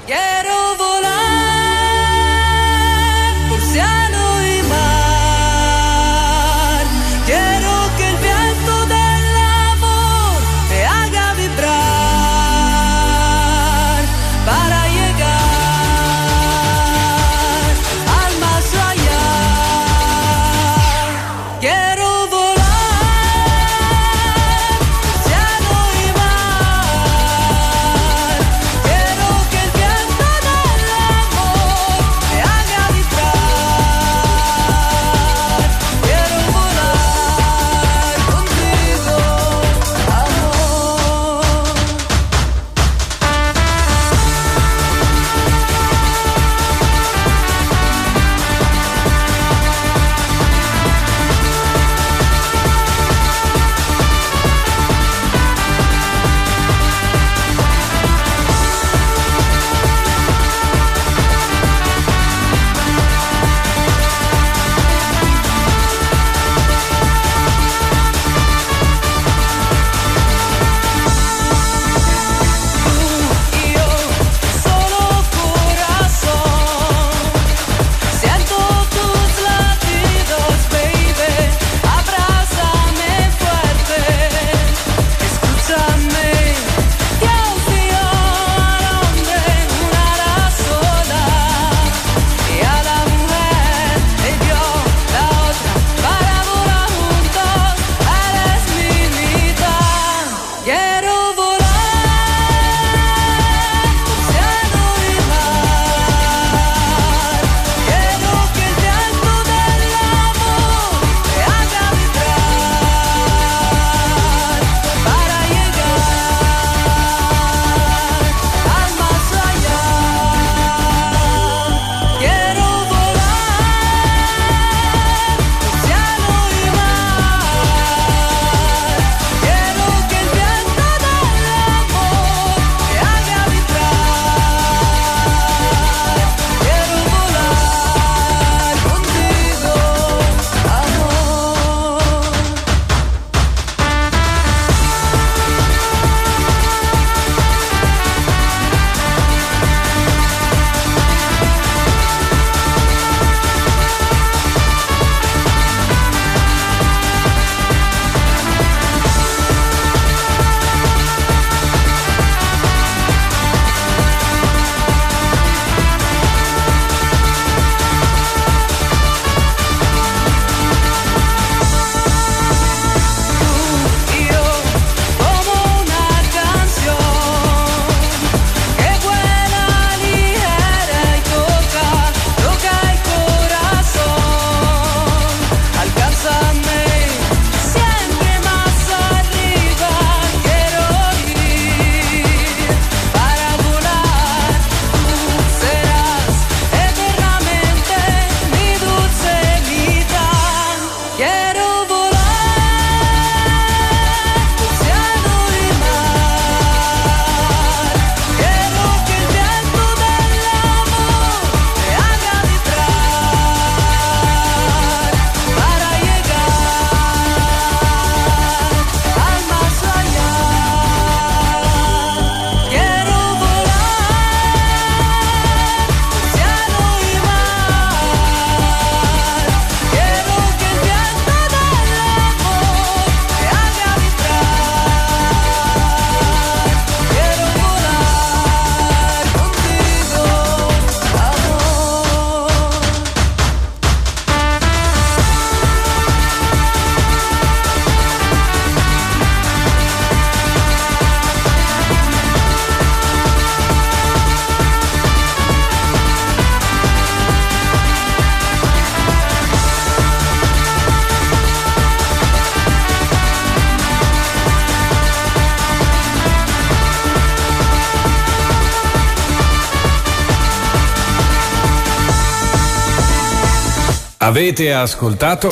Avete ascoltato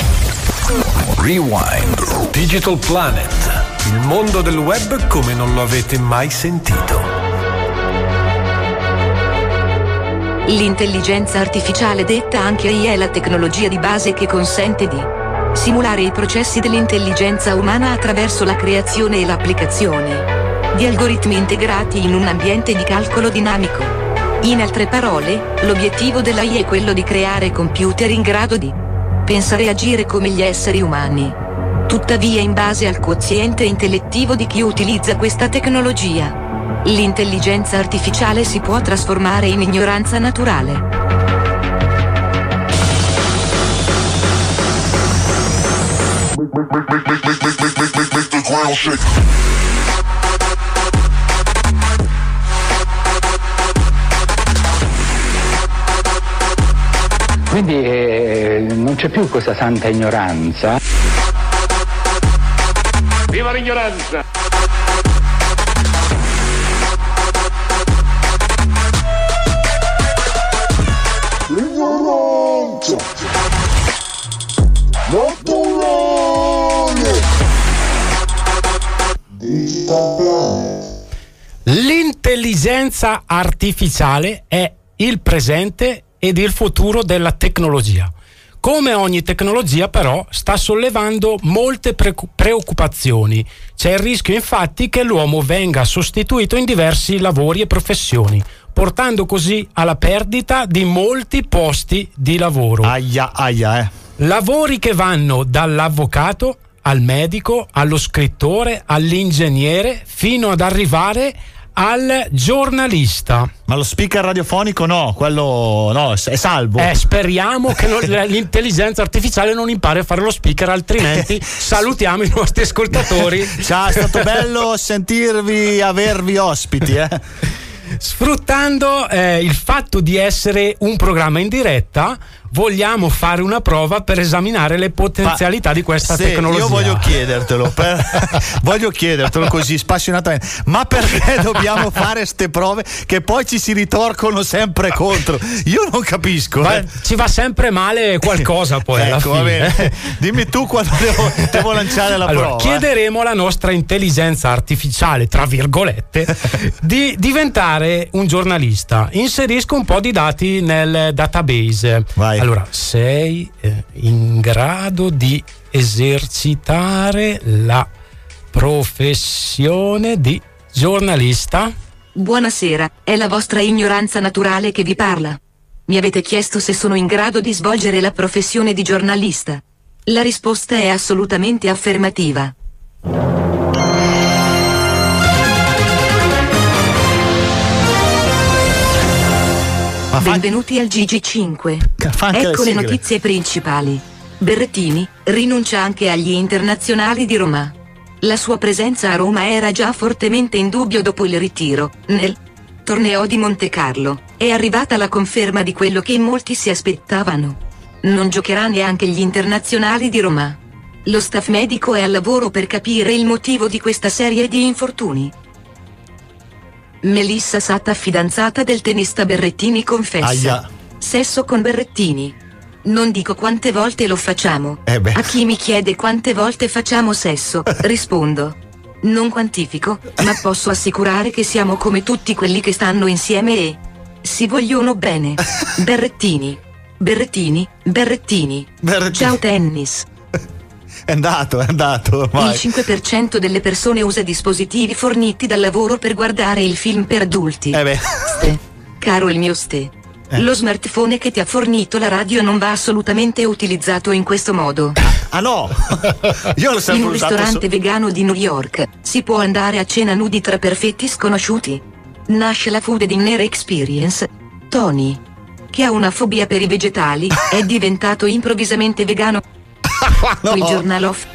Rewind Digital Planet. Il mondo del web come non lo avete mai sentito. L'intelligenza artificiale detta anche AI è la tecnologia di base che consente di simulare i processi dell'intelligenza umana attraverso la creazione e l'applicazione di algoritmi integrati in un ambiente di calcolo dinamico. In altre parole, l'obiettivo dell'AI è quello di creare computer in grado di pensare e agire come gli esseri umani. Tuttavia in base al quoziente intellettivo di chi utilizza questa tecnologia, l'intelligenza artificiale si può trasformare in ignoranza naturale. Quindi eh, non c'è più questa santa ignoranza. Viva l'ignoranza! L'ignoranza! Naturale! L'intelligenza artificiale è il presente ed il futuro della tecnologia. Come ogni tecnologia però sta sollevando molte pre- preoccupazioni. C'è il rischio infatti che l'uomo venga sostituito in diversi lavori e professioni, portando così alla perdita di molti posti di lavoro. Aia, aia, eh. Lavori che vanno dall'avvocato al medico, allo scrittore, all'ingegnere, fino ad arrivare al giornalista. Ma lo speaker radiofonico no, quello no, è salvo. Eh, speriamo che non- l'intelligenza artificiale non impari a fare lo speaker, altrimenti salutiamo i nostri ascoltatori. Ciao, è stato bello sentirvi, avervi ospiti, eh. Sfruttando eh, il fatto di essere un programma in diretta, vogliamo fare una prova per esaminare le potenzialità di questa tecnologia. Io voglio chiedertelo, per- voglio chiedertelo così spassionatamente, ma perché dobbiamo fare ste prove che poi ci si ritorcono sempre contro? Io non capisco. Va- eh. ci va sempre male qualcosa poi alla Ecco, va bene. Dimmi tu quando devo, devo lanciare la Allora, prova. chiederemo alla nostra intelligenza artificiale, tra virgolette, di diventare un giornalista. Inserisco un po' di dati nel database. Allora, sei eh, in grado di esercitare la professione di giornalista? Buonasera, è la vostra ignoranza naturale che vi parla. Mi avete chiesto se sono in grado di svolgere la professione di giornalista. La risposta è assolutamente affermativa. Benvenuti al GG5. fa anche le Ecco le sigle. notizie principali. Berrettini rinuncia anche agli internazionali di Roma. La sua presenza a Roma era già fortemente in dubbio dopo il ritiro. Nel torneo di Monte Carlo è arrivata la conferma di quello che molti si aspettavano. Non giocherà neanche gli internazionali di Roma. Lo staff medico è al lavoro per capire il motivo di questa serie di infortuni. Melissa Satta, fidanzata del tennista Berrettini, confessa: Aia. Sesso con Berrettini. Non dico quante volte lo facciamo. Eh beh. A chi mi chiede quante volte facciamo sesso, rispondo. Non quantifico, ma posso assicurare che siamo come tutti quelli che stanno insieme e si vogliono bene. Berrettini. Berrettini, Berrettini. Ciao tennis. È andato, è andato ormai. Il 5% delle persone usa dispositivi forniti dal lavoro per guardare il film per adulti. Eh beh. Ste. Caro il mio Ste. Lo smartphone che ti ha fornito la radio non va assolutamente utilizzato in questo modo. Ah no! Io l'ho In sempre un ristorante vegano di New York si può andare a cena nudi tra perfetti sconosciuti. Nasce la Food Dinner Experience. Tony, che ha una fobia per i vegetali, è diventato improvvisamente vegano. Il Journal of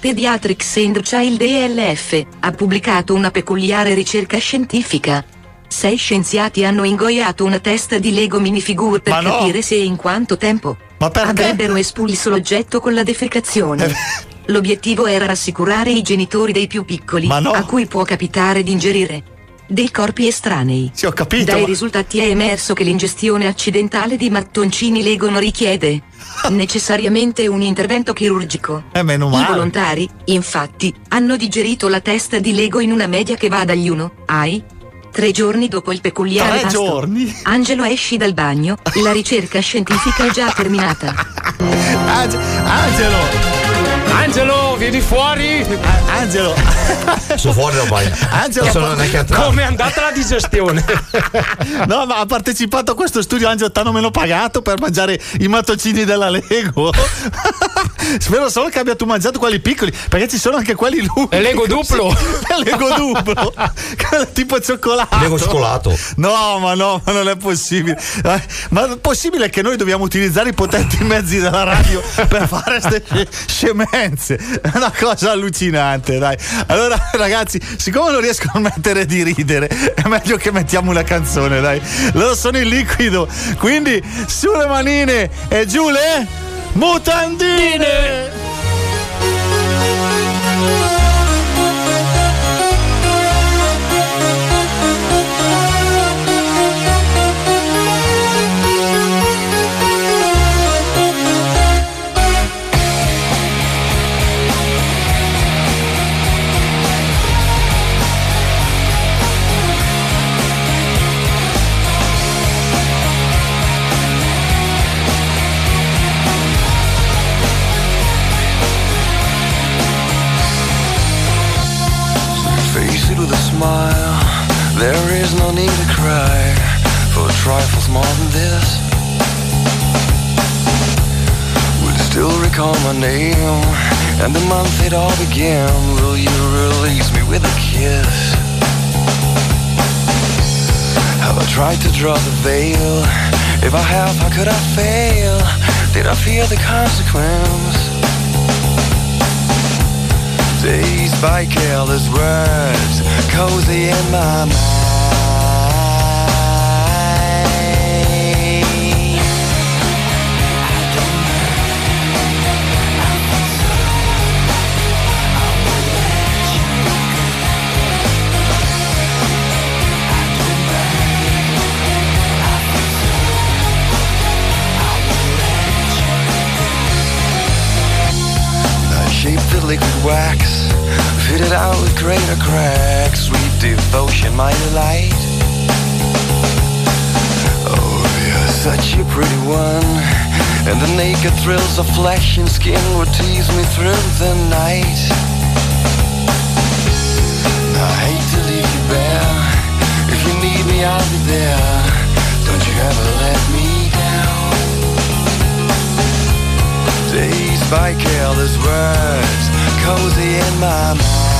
Pediatrics and Child ELF ha pubblicato una peculiare ricerca scientifica. Sei scienziati hanno ingoiato una testa di Lego minifigure per no! capire se e in quanto tempo avrebbero espulso l'oggetto con la defecazione. L'obiettivo era rassicurare i genitori dei più piccoli, no! a cui può capitare di ingerire dei corpi estranei. Sì, ho capito. Dai ma- risultati è emerso che l'ingestione accidentale di mattoncini Lego non richiede necessariamente un intervento chirurgico. Eh, meno I male. volontari, infatti, hanno digerito la testa di Lego in una media che va dagli 1 ai 3 giorni dopo il peculiare Tre pasto. giorni? Angelo esci dal bagno, la ricerca scientifica è già terminata. Ange- Angelo! Angelo, vieni fuori! Angelo! Sono fuori dal bagno. Angelo, sono neanche. Come è andata la digestione? No, ma ha partecipato a questo studio Angelo, t'hanno meno pagato per mangiare i mattoncini della Lego. Spero solo che abbia tu mangiato quelli piccoli, perché ci sono anche quelli lunghi. È Lego duplo. È Lego duplo. tipo cioccolato. Lego cioccolato. No, ma no, ma non è possibile. Eh, Ma è possibile che noi dobbiamo utilizzare i potenti mezzi della radio per fare queste scemenze? È una cosa allucinante, dai. Allora, ragazzi, siccome non riesco a mettere di ridere, è meglio che mettiamo una canzone, dai. Loro sono in liquido. Quindi, sulle manine e giù le mutandine. Trifles more than this. You still recall my name and the month it all began? Will you release me with a kiss? Have I tried to draw the veil? If I have, how could I fail? Did I fear the consequence? Dazed by careless words, cozy in my mind. Liquid wax, fitted out with greater cracks, sweet devotion, my delight. Oh, you're such a pretty one, and the naked thrills of flesh and skin would tease me through the night. I hate to leave you bare. If you need me, I'll be there. Don't you ever let me down. By careless words, cozy in my mind.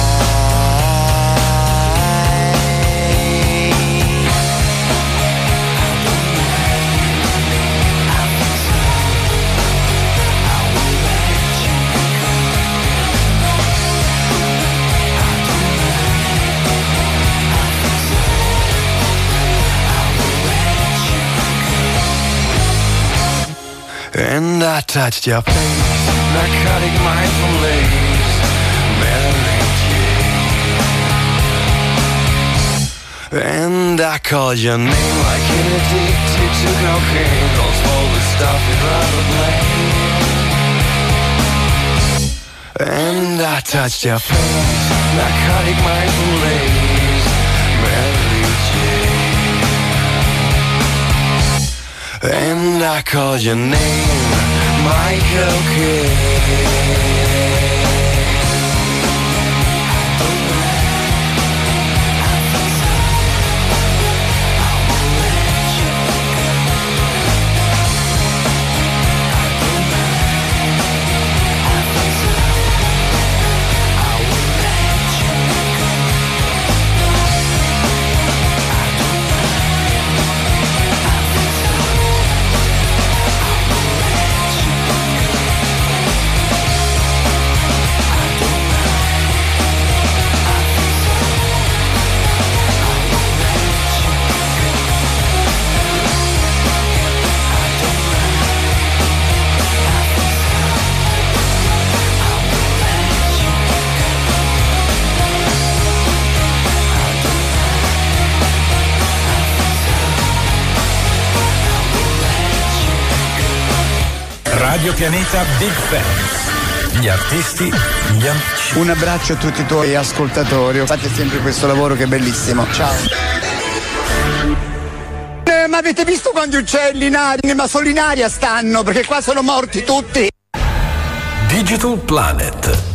And I touched your face, narcotic mindful And I called your name like an addicted to cocaine, calls all the stuff you'd rather play. And I touched your face, narcotic mindful lace, Mary Jane. And I called your name, Michael Kidd. Radio Pianeta Big Fans. Gli artisti, gli amici. Un abbraccio a tutti i tuoi ascoltatori. Fate sempre questo lavoro che è bellissimo. Ciao. Eh, ma avete visto quanti uccelli in aria? Ma solo in aria stanno, perché qua sono morti tutti. Digital Planet.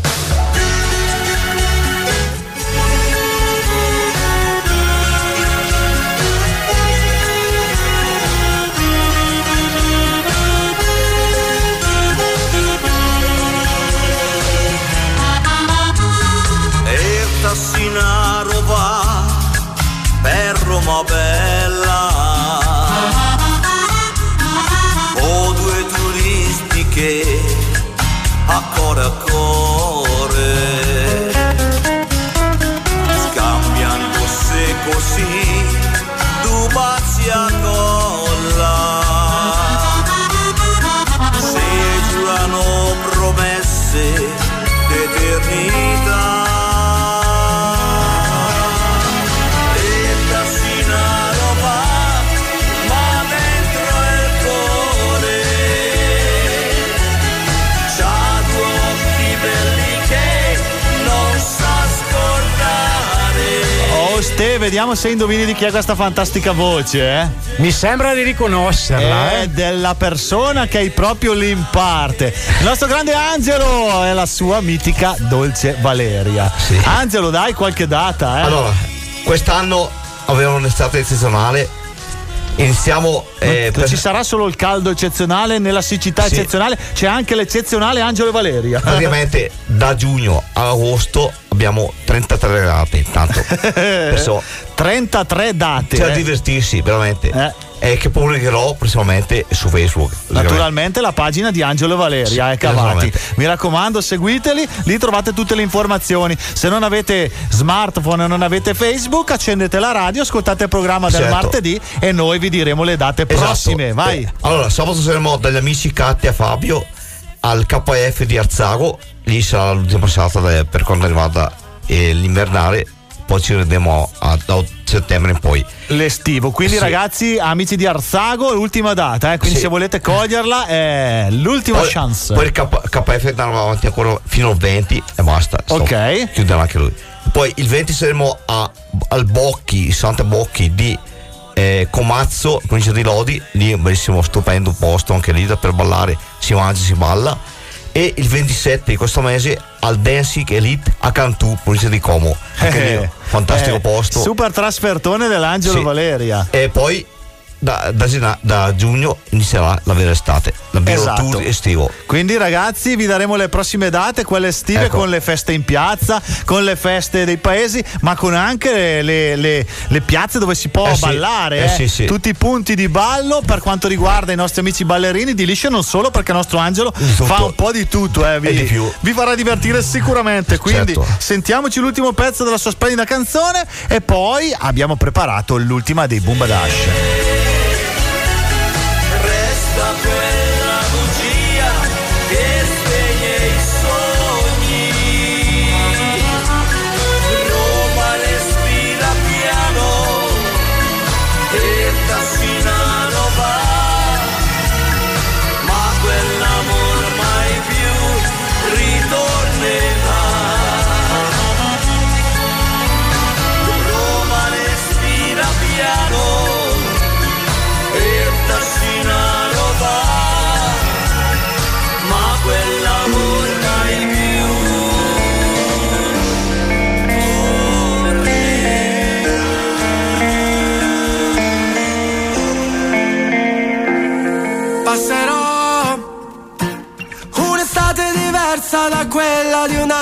Vediamo se indovini di chi è questa fantastica voce, eh? Mi sembra di riconoscerla, È eh. della persona che hai proprio lì in parte. Il nostro grande Angelo è la sua mitica Dolce Valeria. Angelo, dai qualche data, eh? Allora, quest'anno avevamo un'estate eccezionale. Iniziamo. eh, Non ci sarà solo il caldo eccezionale nella siccità Sì. eccezionale, c'è anche l'eccezionale Angelo e Valeria. Praticamente da giugno a agosto abbiamo 33 gradi. Intanto, perciò 33 date. da eh. divertirsi veramente. E che pubblicherò prossimamente su Facebook. Naturalmente la pagina di Angelo e Valeria, eh, cavati. esattamente. Mi raccomando, seguiteli, lì trovate tutte le informazioni. Se non avete smartphone e non avete Facebook, accendete la radio, ascoltate il programma del Certo. martedì e noi vi diremo le date Esatto. prossime. Vai. Eh, Allora, sabato saremo dagli amici Katia e Fabio al KF di Arzago. Lì sarà l'ultima serata per quanto riguarda eh, l'invernale. Poi ci vedremo a, da settembre in poi. L'estivo. Quindi, Sì. ragazzi, amici di Arzago, l'ultima data. eh, Quindi, Sì. se volete coglierla, è l'ultima Poi, chance. poi il K- KF andrà avanti ancora fino al 20 e basta. Stop. Ok. Chiuderà anche lui. Poi il 20 saremo a- al Bocchi, Santa Bocchi di eh, Comazzo, provincia di Lodi. Lì è un bellissimo, stupendo posto anche lì da- per ballare. Si mangia, si balla. E il 27 di questo mese al Dancing Elite a Cantù, provincia di Como. Anche lì, Eh, fantastico eh, posto. Super trasfertone dell'Angelo Sì. Valeria. E poi da, da da giugno inizierà la vera estate, la Esatto. tour estivo. Quindi ragazzi vi daremo le prossime date, quelle estive Ecco. con le feste in piazza, con le feste dei paesi, ma con anche le, le- le- le piazze dove si può Eh sì, ballare. eh eh. sì, sì. Tutti i punti di ballo per quanto riguarda i nostri amici ballerini di liscio non solo perché il nostro Angelo tutto. fa un po' di tutto, eh, vi, di vi farà divertire sicuramente. Quindi Certo. sentiamoci l'ultimo pezzo della sua splendida canzone e poi abbiamo preparato l'ultima dei Boomba Dash.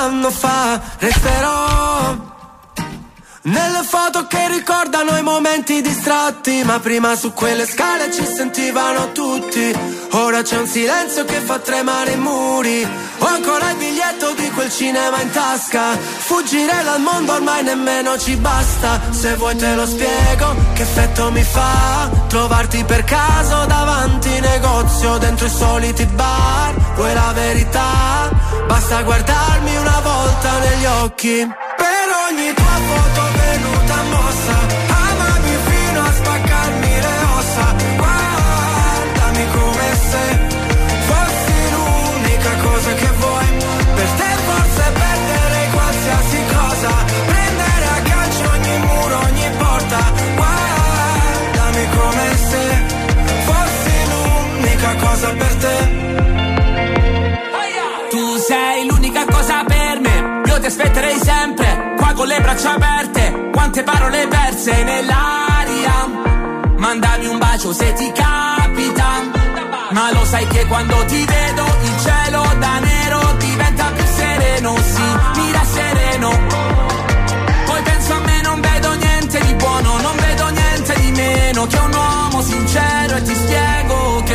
Anno fa. Resterò nelle foto che ricordano i momenti distratti. Ma prima su quelle scale ci sentivano tutti. Ora c'è un silenzio che fa tremare i muri. Ho ancora il biglietto di quel cinema in tasca. Fuggire dal mondo ormai nemmeno ci basta. Se vuoi te lo spiego che effetto mi fa. Trovarti per caso davanti negozio dentro i soliti bar. Vuoi la verità? Basta guardarmi una volta negli occhi. Per ogni tua foto venuta mossa. Ti aspetterei sempre, qua con le braccia aperte, quante parole perse nell'aria. Mandami un bacio se ti capita, ma lo sai che quando ti vedo il cielo da nero diventa più sereno, sì, mira sereno. Poi penso a me, non vedo niente di buono, non vedo niente di meno che un uomo sincero e ti spiego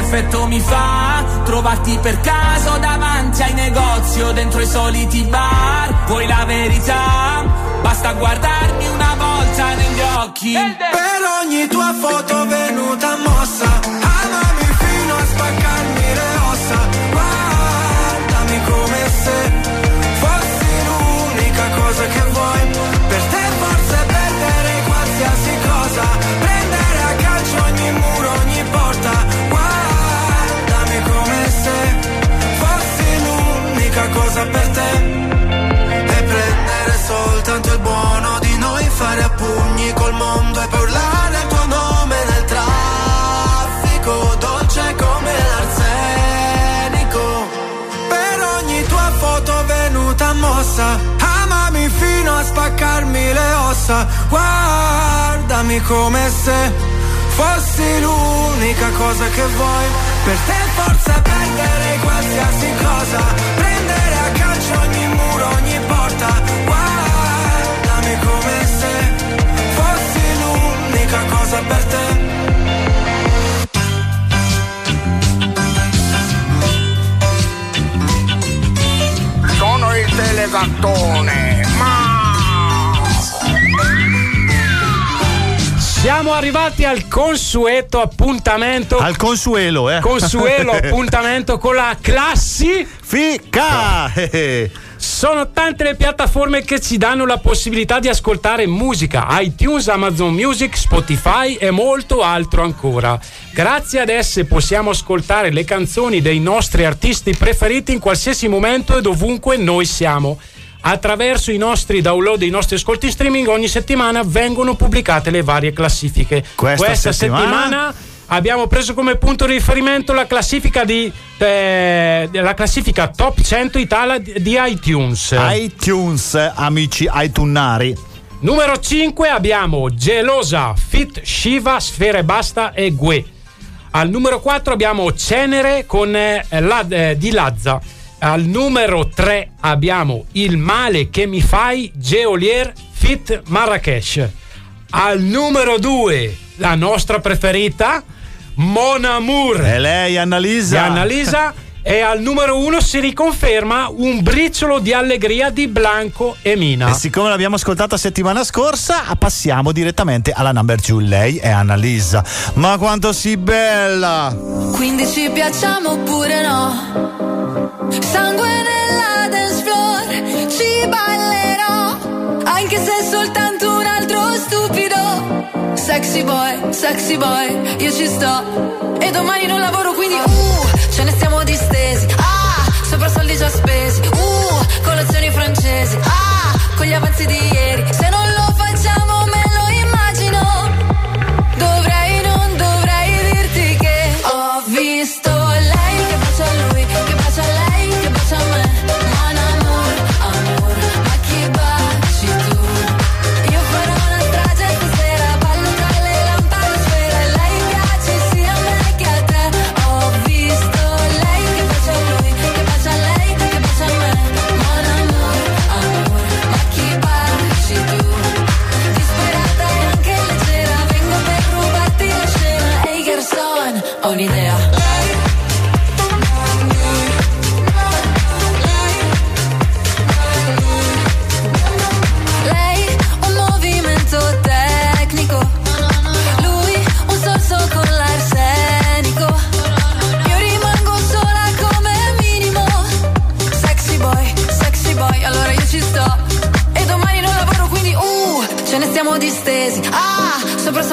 effetto mi fa trovarti per caso davanti ai negozi o dentro i soliti bar. Vuoi la verità? Basta guardarmi una volta negli occhi. Per ogni tua foto venuta mossa Amami fino a spaccarmi le ossa Guardami come se fossi l'unica cosa che vuoi Amami fino a spaccarmi le ossa. Guardami come se fossi l'unica cosa che vuoi. Per te forza perdere qualsiasi cosa. Prendere a calcio arrivati al consueto appuntamento. Al consuelo, eh. Consuelo appuntamento con la classifica. Sono tante le piattaforme che ci danno la possibilità di ascoltare musica, iTunes, Amazon Music, Spotify e molto altro ancora. Grazie ad esse possiamo ascoltare le canzoni dei nostri artisti preferiti in qualsiasi momento e dovunque noi siamo. Attraverso i nostri download, i nostri ascolti in streaming, ogni settimana vengono pubblicate le varie classifiche. Questa settimana- settimana abbiamo preso come punto di riferimento la classifica di eh, la classifica top 100 Italia di iTunes. iTunes, amici iTunari. Numero 5 abbiamo Gelosa, Fit, Shiva, Sfera e Basta e Gue. Al numero 4 abbiamo Cenere con eh, la- eh, di Lazza. Al numero 3 abbiamo Il male che mi fai, Geolier, Fit, Marrakesh. Al numero 2 la nostra preferita, Mon Amour. E lei, Annalisa. Di Annalisa. E al numero 1 si riconferma un briciolo di allegria di Blanco e Mina. E siccome l'abbiamo ascoltata settimana scorsa, passiamo direttamente alla number 2. Lei è Annalisa. Ma quanto si bella! Quindi ci piacciamo oppure no? Sangue nella dance floor, ci ballerò, anche se è soltanto un altro stupido. Sexy boy, sexy boy, io ci sto. E domani non lavoro, quindi uh, ce ne stiamo distesi. Ah, sopra soldi già spesi. Uh, colazioni francesi. Ah, con gli avanzi di ieri. Se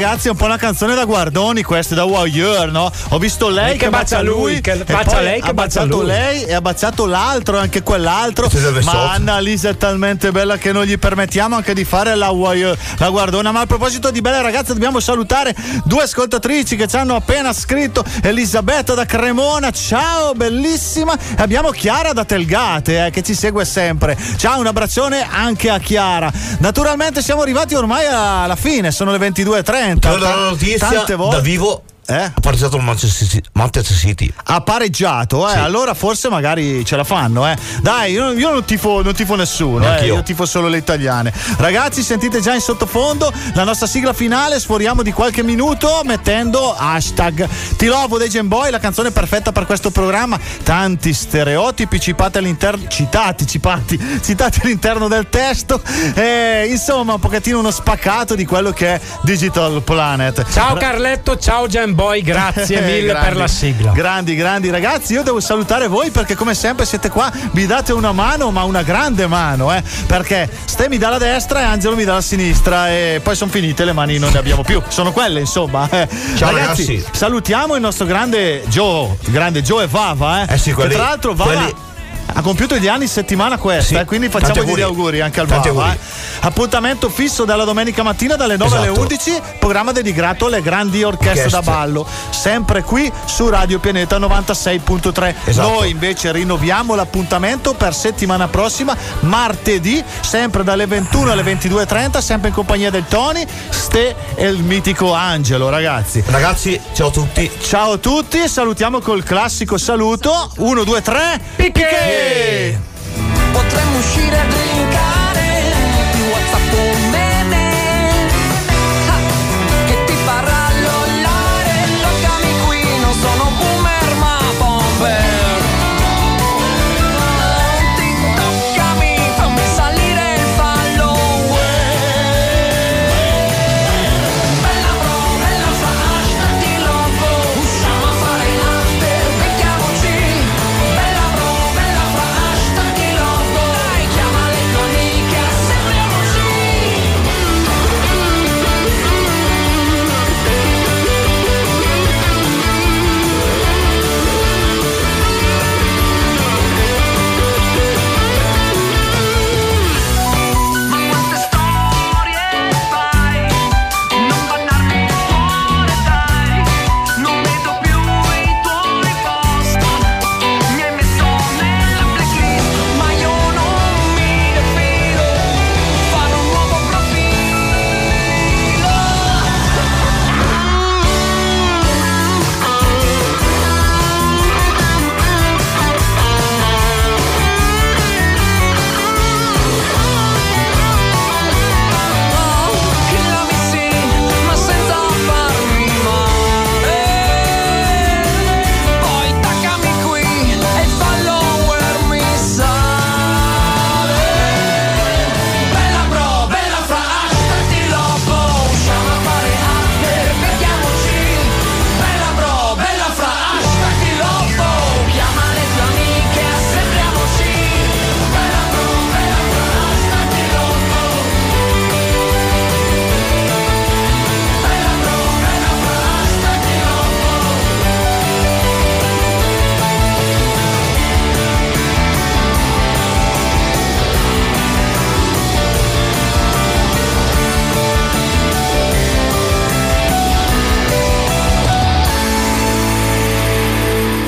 ragazzi è un po' una canzone da guardoni questa, da Warrior, no? Ho visto lei che, che bacia bacia lui, lui, che e bacia poi lei, che ha bacia baciato lui. lei e ha baciato l'altro e anche quell'altro. Ma sotto. Annalisa è talmente bella che non gli permettiamo anche di fare la Warrior, la guardona. Ma a proposito di belle ragazze dobbiamo salutare due ascoltatrici che ci hanno appena scritto. Elisabetta da Cremona, ciao bellissima. E abbiamo Chiara da Telgate eh, che ci segue sempre. Ciao, un abbraccione anche a Chiara. Naturalmente siamo arrivati ormai alla fine, sono le 22.30. Ti do la notizia Tante volte. da vivo. Eh? Ha partecipato il Manchester City-. Ha pareggiato, eh? Sì. allora forse magari ce la fanno. Eh? Dai, io, io non, tifo, non tifo nessuno, eh? Io tifo solo le italiane. Ragazzi, sentite già in sottofondo la nostra sigla finale. Sforiamo di qualche minuto mettendo hashtag Ti lovo dei Gen Boy, la canzone perfetta per questo programma. Tanti stereotipi citati all'interno, citati, cipati, citati all'interno del testo. Eh, insomma, un pochettino uno spaccato di quello che è Digital Planet. Ciao Carletto, ciao Gen Boy, grazie mille Grandi, per la sigla. Grandi, grandi ragazzi, io devo salutare voi perché come sempre siete qua, mi date una mano, ma una grande mano, eh? Perché Ste mi dà la destra e Angelo mi dà la sinistra e poi sono finite, le mani non ne abbiamo più. Sono quelle, insomma. eh. Ciao, ragazzi. salutiamo il nostro grande Joe, grande Joe e Vava, eh? Eh sì, quelli- che tra l'altro Vava quelli- ha compiuto gli anni settimana questa, Sì, eh, quindi tanti facciamogli gli auguri. auguri anche al Vava. eh. Appuntamento fisso dalla domenica mattina dalle 9 alle Esatto. 11, programma dedicato alle grandi orchestre Orchestre. da ballo, sempre qui su Radio Pianeta 96.3. Esatto. Noi invece rinnoviamo l'appuntamento per settimana prossima, martedì, sempre dalle 21 alle 22.30, sempre in compagnia del Tony, Ste e il mitico Angelo, ragazzi. Ragazzi, ciao a tutti. Ciao a tutti, salutiamo col classico saluto. 1, 2, 3. Picche! Potremmo uscire a drinkare